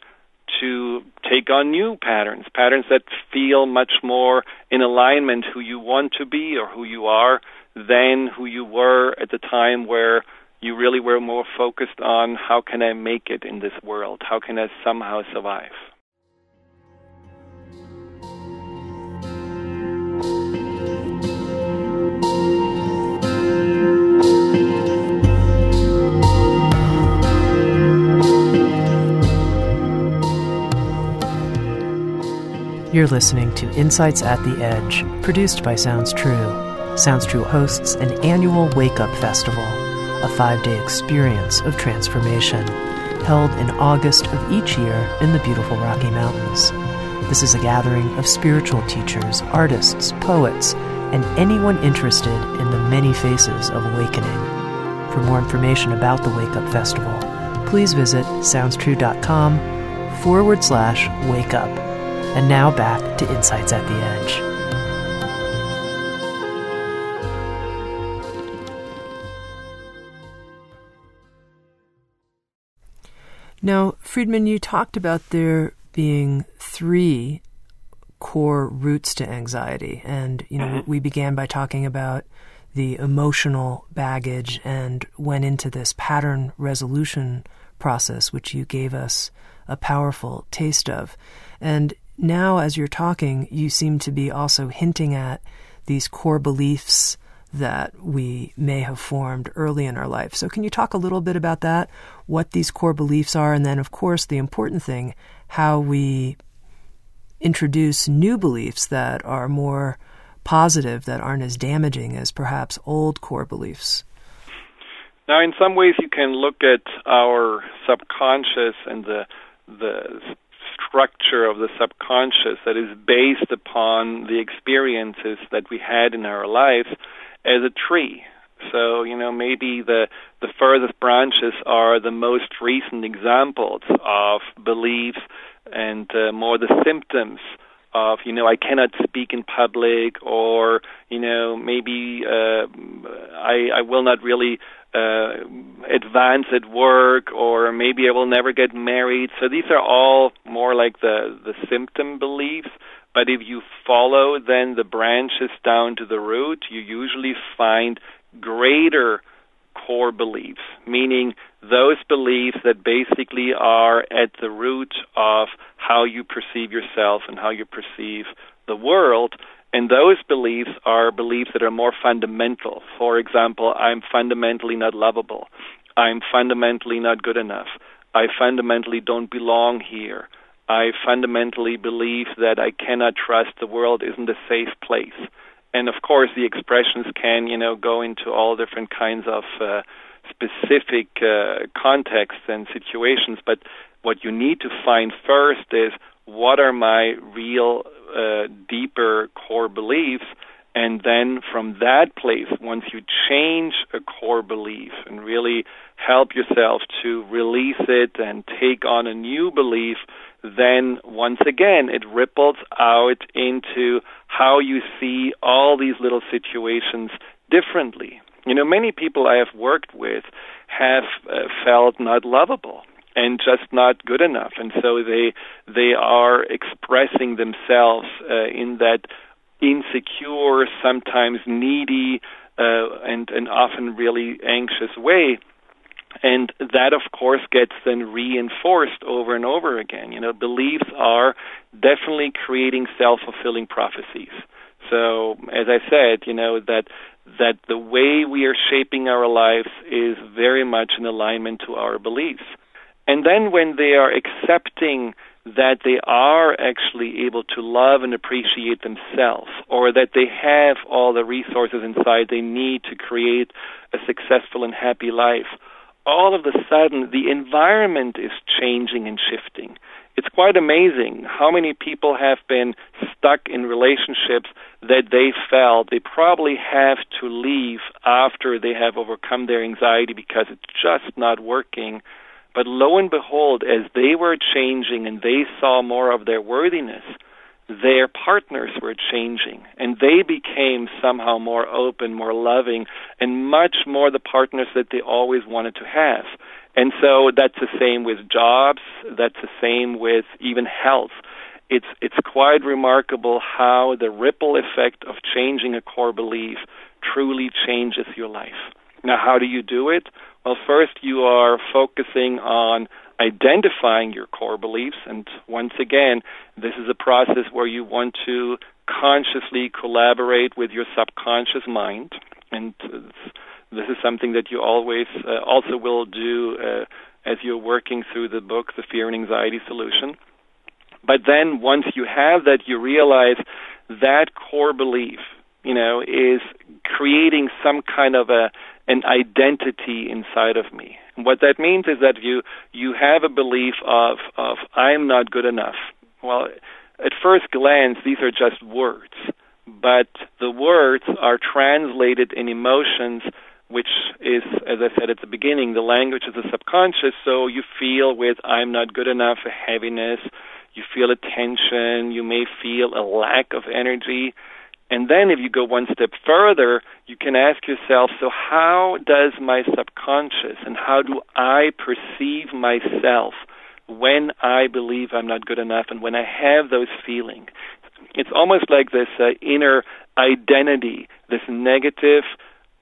to take on new patterns, patterns that feel much more in alignment who you want to be or who you are than who you were at the time where you really were more focused on how can I make it in this world? How can I somehow survive? You're listening to Insights at the Edge, produced by Sounds True. Sounds True hosts an annual Wake Up Festival, a five day experience of transformation, held in August of each year in the beautiful Rocky Mountains. This is a gathering of spiritual teachers, artists, poets, and anyone interested in the many faces of awakening. For more information about the Wake Up Festival, please visit soundstrue.com forward slash wake up. And now back to Insights at the Edge. Now, Friedemann, you talked about there being three core roots to anxiety. And, you know, mm-hmm. we began by talking about the emotional baggage and went into this pattern resolution process, which you gave us a powerful taste of. And now, as you're talking, you seem to be also hinting at these core beliefs that we may have formed early in our life. So, can you talk a little bit about that? What these core beliefs are, and then, of course, the important thing, how we introduce new beliefs that are more positive, that aren't as damaging as perhaps old core beliefs? Now, in some ways, you can look at our subconscious and the the structure of the subconscious that is based upon the experiences that we had in our lives as a tree. So, you know, maybe the the furthest branches are the most recent examples of beliefs and uh, more the symptoms of you know I cannot speak in public or you know maybe uh, I I will not really uh, advance at work or maybe I will never get married. So these are all more like the the symptom beliefs. But if you follow then the branches down to the root, you usually find greater core beliefs, meaning those beliefs that basically are at the root of how you perceive yourself and how you perceive the world. And those beliefs are beliefs that are more fundamental. For example, I'm fundamentally not lovable. I'm fundamentally not good enough. I fundamentally don't belong here. I fundamentally believe that I cannot trust the world isn't a safe place. And of course, the expressions can, you know, go into all different kinds of uh, specific uh, contexts and situations. But what you need to find first is what are my real uh, deeper core beliefs and then from that place, once you change a core belief and really help yourself to release it and take on a new belief, then once again it ripples out into how you see all these little situations differently. You know, many people I have worked with have uh, felt not lovable and just not good enough and so they they are expressing themselves uh, in that insecure, sometimes needy, uh, and and often really anxious way. And that, of course, gets then reinforced over and over again. You know, beliefs are definitely creating self-fulfilling prophecies. So, as I said, you know that that the way we are shaping our lives is very much in alignment to our beliefs. And then when they are accepting that they are actually able to love and appreciate themselves, or that they have all the resources inside they need to create a successful and happy life, all of a sudden the environment is changing and shifting. It's quite amazing how many people have been stuck in relationships that they felt they probably have to leave after they have overcome their anxiety because it's just not working but lo and behold, as they were changing and they saw more of their worthiness, their partners were changing and they became somehow more open, more loving, and much more the partners that they always wanted to have. And so that's the same with jobs, that's the same with even health. It's it's quite remarkable how the ripple effect of changing a core belief truly changes your life. Now how do you do it? Well, first you are focusing on identifying your core beliefs, and once again, this is a process where you want to consciously collaborate with your subconscious mind, and this is something that you always uh, also will do uh, as you're working through the book, The Fear and Anxiety Solution. But then once you have that, you realize that core belief, you know, is creating some kind of a an identity inside of me. And what that means is that you you have a belief of of I'm not good enough. Well, at first glance, these are just words, but the words are translated in emotions, which is, as I said at the beginning, the language of the subconscious. So you feel with I'm not good enough a heaviness. You feel a tension. You may feel a lack of energy. And then if you go one step further, you can ask yourself, so how does my subconscious and how do I perceive myself when I believe I'm not good enough and when I have those feelings? It's almost like this uh, inner identity, this negative,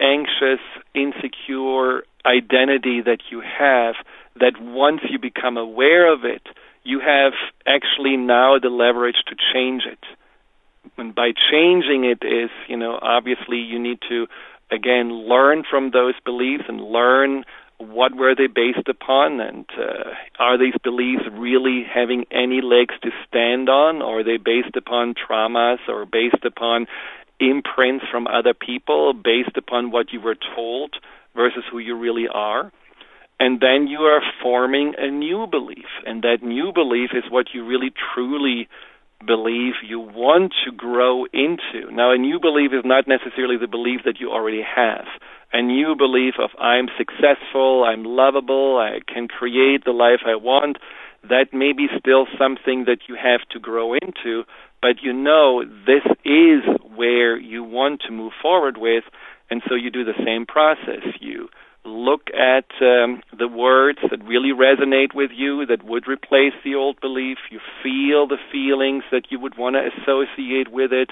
anxious, insecure identity that you have that once you become aware of it, you have actually now the leverage to change it and by changing it is you know obviously you need to again learn from those beliefs and learn what were they based upon and uh, are these beliefs really having any legs to stand on? Or are they based upon traumas or based upon imprints from other people based upon what you were told versus who you really are? And then you are forming a new belief and that new belief is what you really truly belief you want to grow into. Now, a new belief is not necessarily the belief that you already have. A new belief of I'm successful, I'm lovable, I can create the life I want, that may be still something that you have to grow into, but you know this is where you want to move forward with, and so you do the same process. You look at um, the words that really resonate with you, that would replace the old belief. You feel the feelings that you would want to associate with it,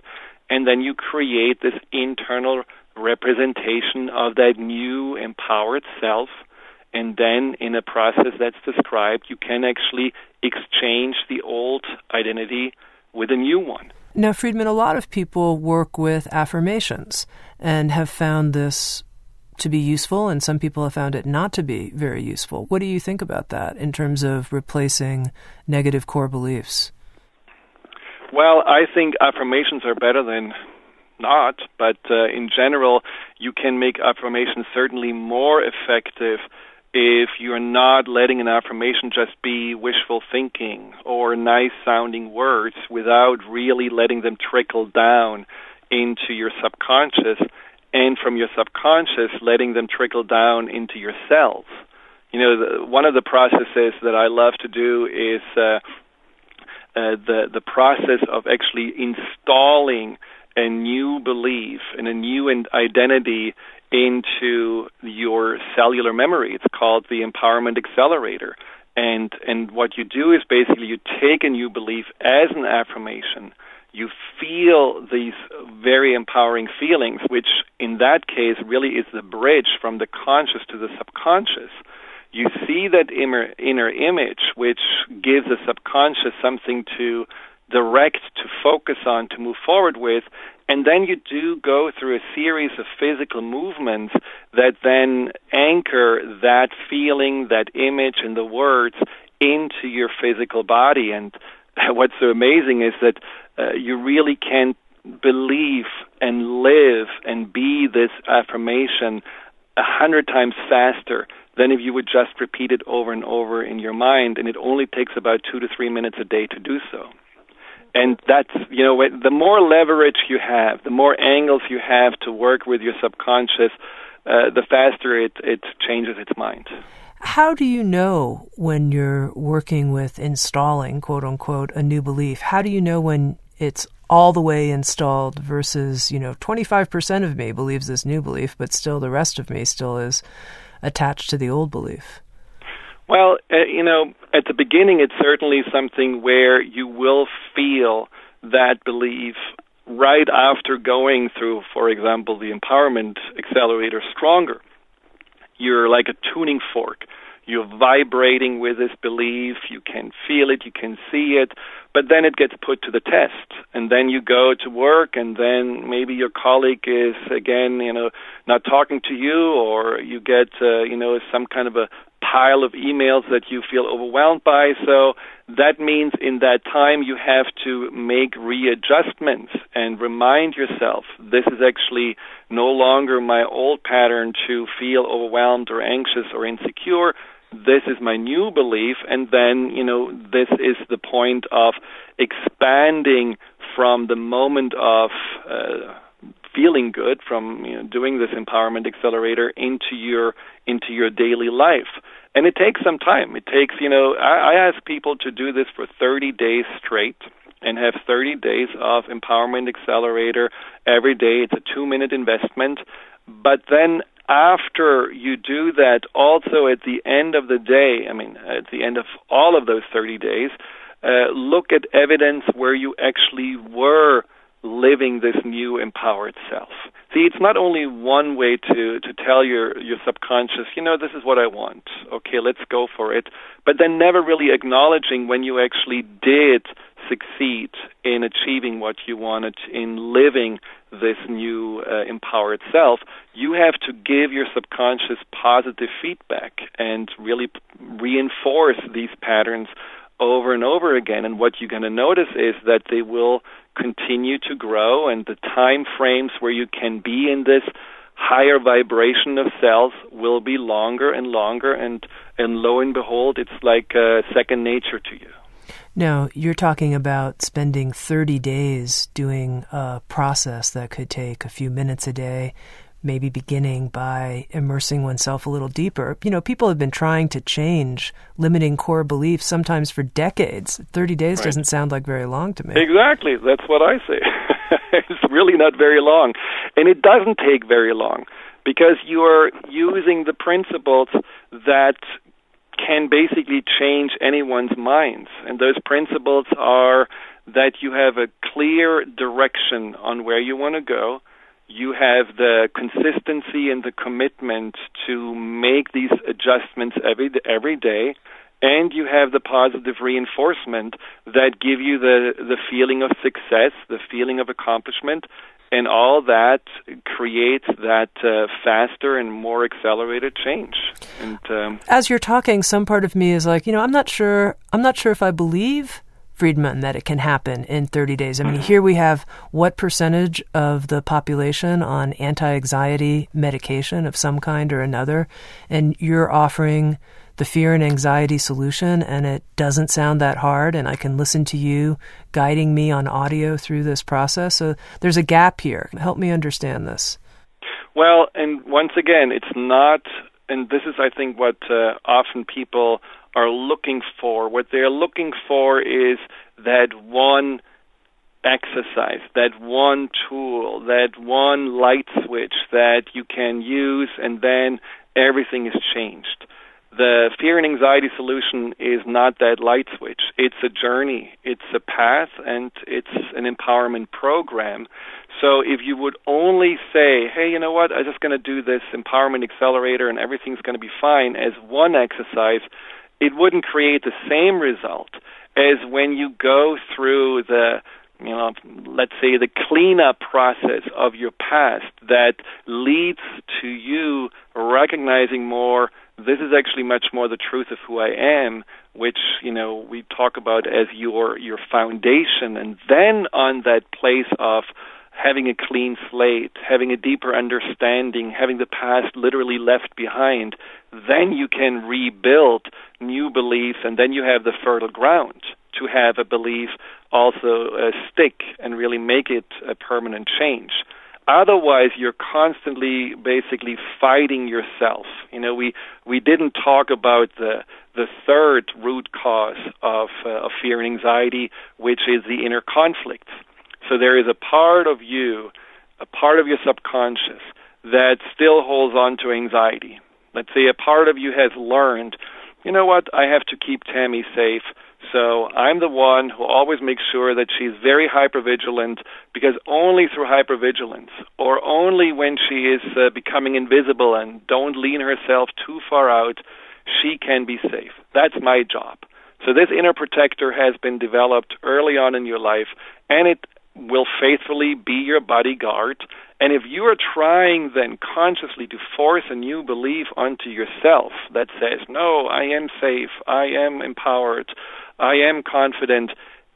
and then you create this internal representation of that new empowered self. And then, in a process that's described, you can actually exchange the old identity with a new one. Now, Friedemann, a lot of people work with affirmations and have found this to be useful, and some people have found it not to be very useful. What do you think about that in terms of replacing negative core beliefs? Well, I think affirmations are better than not, but uh, in general, you can make affirmations certainly more effective if you're not letting an affirmation just be wishful thinking or nice sounding words without really letting them trickle down into your subconscious and from your subconscious letting them trickle down into your cells. You know, the, one of the processes that I love to do is uh, uh, the the process of actually installing a new belief and a new identity into your cellular memory. It's called the empowerment accelerator. And and what you do is basically you take a new belief as an affirmation. You feel these very empowering feelings, which in that case really is the bridge from the conscious to the subconscious. You see that inner, inner image, which gives the subconscious something to direct, to focus on, to move forward with, and then you do go through a series of physical movements that then anchor that feeling, that image, and the words into your physical body. And what's so amazing is that uh, you really can believe and live and be this affirmation a hundred times faster than if you would just repeat it over and over in your mind. And it only takes about two to three minutes a day to do so and that's you know the more leverage you have, the more angles you have to work with your subconscious, uh, the faster it it changes its mind. How do you know when you're working with installing quote unquote a new belief? How do you know when it's all the way installed versus you know 25% of me believes this new belief, but still the rest of me still is attached to the old belief? Well, uh, you know, at the beginning, it's certainly something where you will feel that belief right after going through, for example, the empowerment accelerator stronger. You're like a tuning fork. You're vibrating with this belief. You can feel it. You can see it. But then it gets put to the test. And then you go to work, and then maybe your colleague is, again, you know, not talking to you, or you get, uh, you know, some kind of a pile of emails that you feel overwhelmed by. So that means in that time you have to make readjustments and remind yourself this is actually no longer my old pattern to feel overwhelmed or anxious or insecure. This is my new belief, and then, you know, this is the point of expanding from the moment of uh, feeling good from you know, doing this empowerment accelerator into your into your daily life. And it takes some time. It takes, you know, I, I ask people to do this for 30 days straight and have 30 days of empowerment accelerator every day. It's a two minute investment. But then after you do that, also at the end of the day, I mean, at the end of all of those 30 days, uh, look at evidence where you actually were living this new empowered self. See, it's not only one way to, to tell your, your subconscious, you know, this is what I want. Okay, let's go for it. But then never really acknowledging when you actually did succeed in achieving what you wanted, in living this new uh, empowered self, you have to give your subconscious positive feedback and really p- reinforce these patterns over and over again. And what you're going to notice is that they will continue to grow, and the time frames where you can be in this higher vibration of cells will be longer and longer, and and lo and behold, it's like uh, second nature to you. Now, you're talking about spending 30 days doing a process that could take a few minutes a day maybe beginning by immersing oneself a little deeper. You know, people have been trying to change limiting core beliefs sometimes for decades. 30 days right. doesn't sound like very long to me. Exactly. That's what I say. it's really not very long. And it doesn't take very long because you are using the principles that can basically change anyone's minds. And those principles are that you have a clear direction on where you want to go you have the consistency and the commitment to make these adjustments every every day and you have the positive reinforcement that give you the the feeling of success the feeling of accomplishment and all that creates that uh, faster and more accelerated change and um, as you're talking some part of me is like you know i'm not sure i'm not sure if i believe Friedemann that it can happen in 30 days? I mean, here we have what percentage of the population on anti anxiety medication of some kind or another, and you're offering the fear and anxiety solution, and it doesn't sound that hard, and I can listen to you guiding me on audio through this process. So there's a gap here. Help me understand this. Well, and once again, it's not, and this is, I think, what uh, often people are looking for. What they're looking for is that one exercise, that one tool, that one light switch that you can use, and then everything is changed. The fear and anxiety solution is not that light switch. It's a journey, it's a path, and it's an empowerment program. So if you would only say, hey, you know what, I'm just going to do this empowerment accelerator and everything's going to be fine as one exercise, it wouldn't create the same result as when you go through the you know, let's say the cleanup process of your past that leads to you recognizing more this is actually much more the truth of who I am, which, you know, we talk about as your your foundation and then on that place of having a clean slate, having a deeper understanding, having the past literally left behind, then you can rebuild new beliefs, and then you have the fertile ground to have a belief also uh, stick and really make it a permanent change. Otherwise, you're constantly basically fighting yourself. You know, we we didn't talk about the the third root cause of, uh, of fear and anxiety, which is the inner conflict. So there is a part of you, a part of your subconscious that still holds on to anxiety. Let's say a part of you has learned, you know what, I have to keep Tami safe. So I'm the one who always makes sure that she's very hypervigilant because only through hypervigilance or only when she is uh, becoming invisible and don't lean herself too far out, she can be safe. That's my job. So this inner protector has been developed early on in your life and it will faithfully be your bodyguard. And if you are trying then consciously to force a new belief onto yourself that says, no, I am safe, I am empowered, I am confident,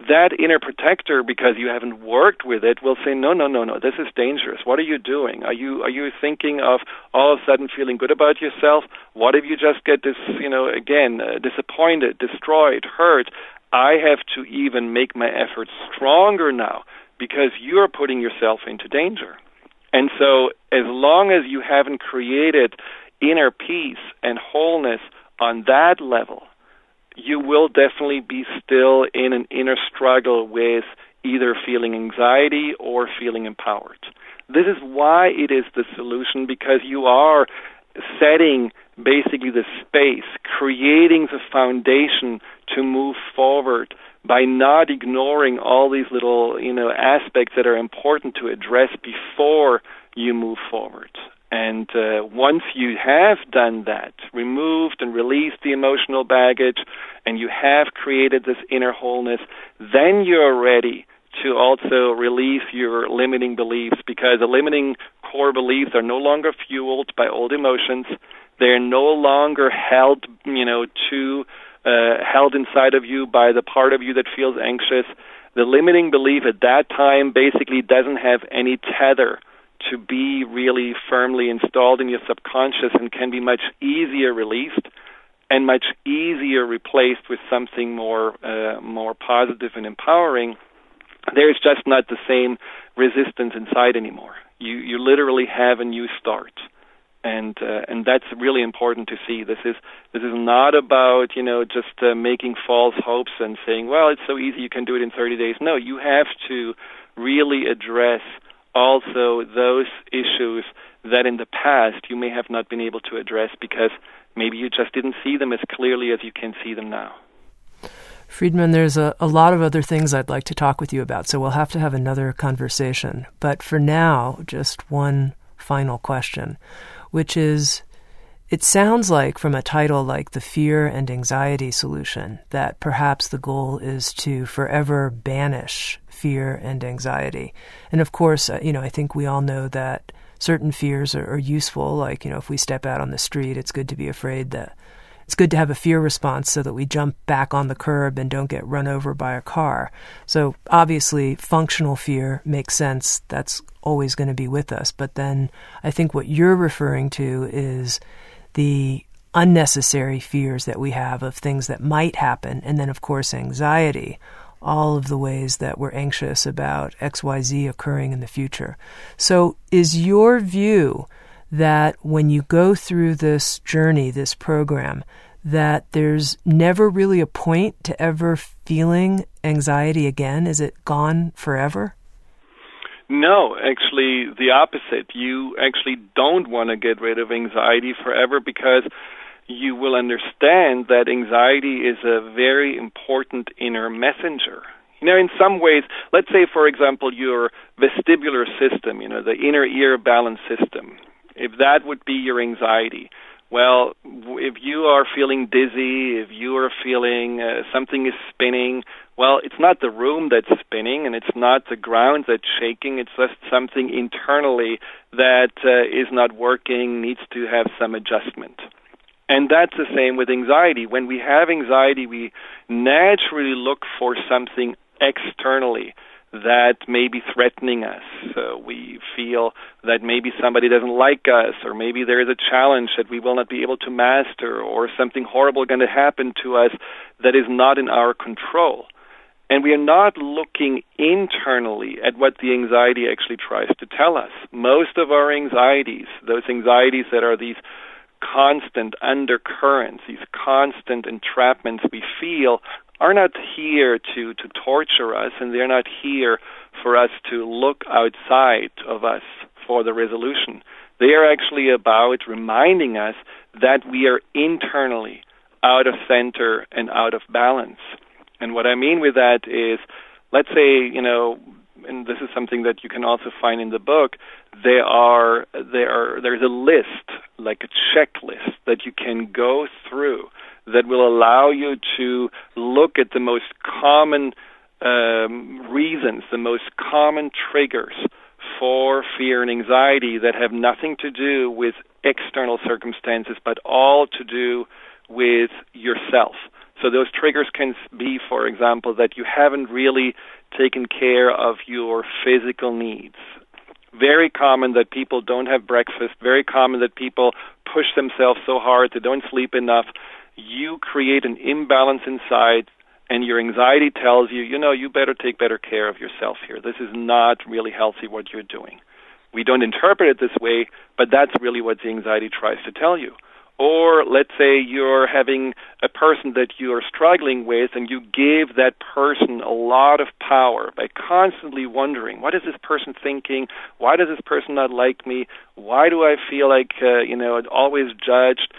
that inner protector because you haven't worked with it will say no no no no this is dangerous. What are you doing? Are you are you thinking of all of a sudden feeling good about yourself? What if you just get this you know again uh, disappointed destroyed hurt? I have to even make my efforts stronger now because you're putting yourself into danger. And so, as long as you haven't created inner peace and wholeness on that level, you will definitely be still in an inner struggle with either feeling anxiety or feeling empowered. This is why it is the solution because you are setting basically the space, creating the foundation to move forward by not ignoring all these little you know aspects that are important to address before you move forward. And uh, once you have done that, removed and released the emotional baggage, and you have created this inner wholeness, then you're ready to also release your limiting beliefs because the limiting core beliefs are no longer fueled by old emotions. They're no longer held, you know, to uh, held inside of you by the part of you that feels anxious. The limiting belief at that time basically doesn't have any tether to be really firmly installed in your subconscious and can be much easier released and much easier replaced with something more uh, more positive and empowering. There's just not the same resistance inside anymore. You you literally have a new start and uh, and that's really important to see. This is this is not about you know just uh, making false hopes and saying, well, it's so easy, you can do it in 30 days. No, you have to really address also those issues that in the past you may have not been able to address because maybe you just didn't see them as clearly as you can see them now. Friedemann, there's a, a lot of other things I'd like to talk with you about, so we'll have to have another conversation. But for now, just one final question which is it sounds like from a title like The Fear and Anxiety Solution that perhaps the goal is to forever banish fear and anxiety. And of course, uh, you know, I think we all know that certain fears are, are, useful. Like, you know, if we step out on the street, it's good to be afraid that it's good to have a fear response so that we jump back on the curb and don't get run over by a car. So obviously, functional fear makes sense. That's always going to be with us. But then I think what you're referring to is the unnecessary fears that we have of things that might happen. And then, of course, anxiety all of the ways that we're anxious about XYZ occurring in the future. So, is your view that when you go through this journey, this program, that there's never really a point to ever feeling anxiety again? Is it gone forever? No, actually, the opposite. You actually don't want to get rid of anxiety forever because you will understand that anxiety is a very important inner messenger. You know, in some ways, let's say, for example, your vestibular system, you know, the inner ear balance system, if that would be your anxiety, well, if you are feeling dizzy, if you are feeling uh, something is spinning, well, it's not the room that's spinning and it's not the ground that's shaking. It's just something internally that uh, is not working, needs to have some adjustment. And that's the same with anxiety. When we have anxiety, we naturally look for something externally that may be threatening us. Uh, we feel that maybe somebody doesn't like us, or maybe there is a challenge that we will not be able to master, or something horrible going to happen to us that is not in our control. And we are not looking internally at what the anxiety actually tries to tell us. Most of our anxieties, those anxieties that are these constant undercurrents, these constant entrapments we feel, are not here to, to torture us, and they're not here for us to look outside of us for the resolution. They are actually about reminding us that we are internally out of center and out of balance. And what I mean with that is, let's say, you know, and this is something that you can also find in the book, there are there are there's a list, like a checklist that you can go through that will allow you to look at the most common um, reasons, the most common triggers for fear and anxiety that have nothing to do with external circumstances, but all to do with yourself. So those triggers can be, for example, that you haven't really taken care of your physical needs. Very common that people don't have breakfast, very common that people push themselves so hard they don't sleep enough you create an imbalance inside and your anxiety tells you, you know, you better take better care of yourself here. This is not really healthy what you're doing. We don't interpret it this way, but that's really what the anxiety tries to tell you. Or let's say you're having a person that you are struggling with and you give that person a lot of power by constantly wondering, what is this person thinking? Why does this person not like me? Why do I feel like, uh, you know, always judged?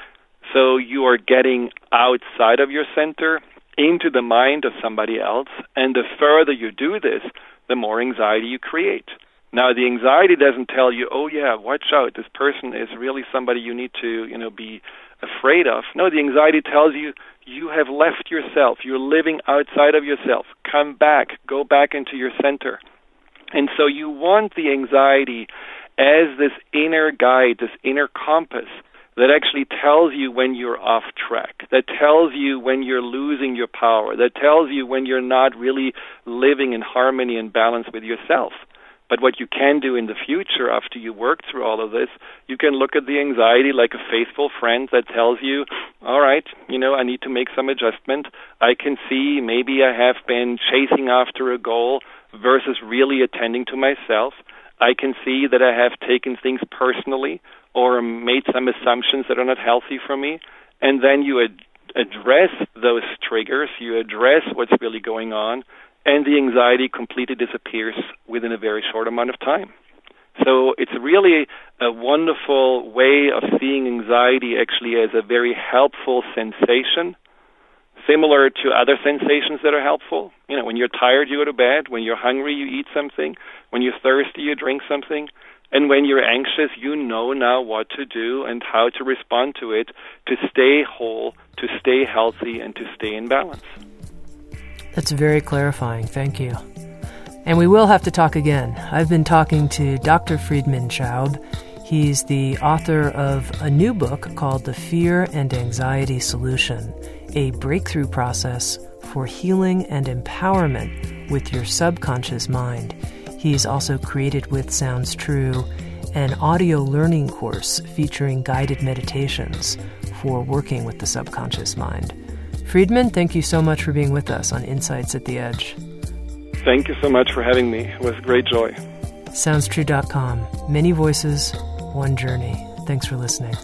So you are getting outside of your center into the mind of somebody else, and the further you do this, the more anxiety you create. Now, the anxiety doesn't tell you, "Oh yeah, watch out, this person is really somebody you need to, you know, be afraid of." No, the anxiety tells you you have left yourself. You're living outside of yourself. Come back. Go back into your center. And so you want the anxiety as this inner guide, this inner compass that actually tells you when you're off track, that tells you when you're losing your power, that tells you when you're not really living in harmony and balance with yourself. But what you can do in the future after you work through all of this, you can look at the anxiety like a faithful friend that tells you, all right, you know, I need to make some adjustment. I can see maybe I have been chasing after a goal versus really attending to myself. I can see that I have taken things personally or made some assumptions that are not healthy for me, and then you ad- address those triggers, you address what's really going on, and the anxiety completely disappears within a very short amount of time. So it's really a wonderful way of seeing anxiety actually as a very helpful sensation, similar to other sensations that are helpful. You know, when you're tired, you go to bed. When you're hungry, you eat something. When you're thirsty, you drink something. And when you're anxious, you know now what to do and how to respond to it to stay whole, to stay healthy, and to stay in balance. That's very clarifying. Thank you. And we will have to talk again. I've been talking to Dr. Friedemann Schaub. He's the author of a new book called The Fear and Anxiety Solution A Breakthrough Process for Healing and Empowerment with Your Subconscious Mind. He's also created with Sounds True an audio learning course featuring guided meditations for working with the subconscious mind. Friedemann, thank you so much for being with us on Insights at the Edge. Thank you so much for having me. It was great joy. SoundsTrue.com. Many voices, one journey. Thanks for listening.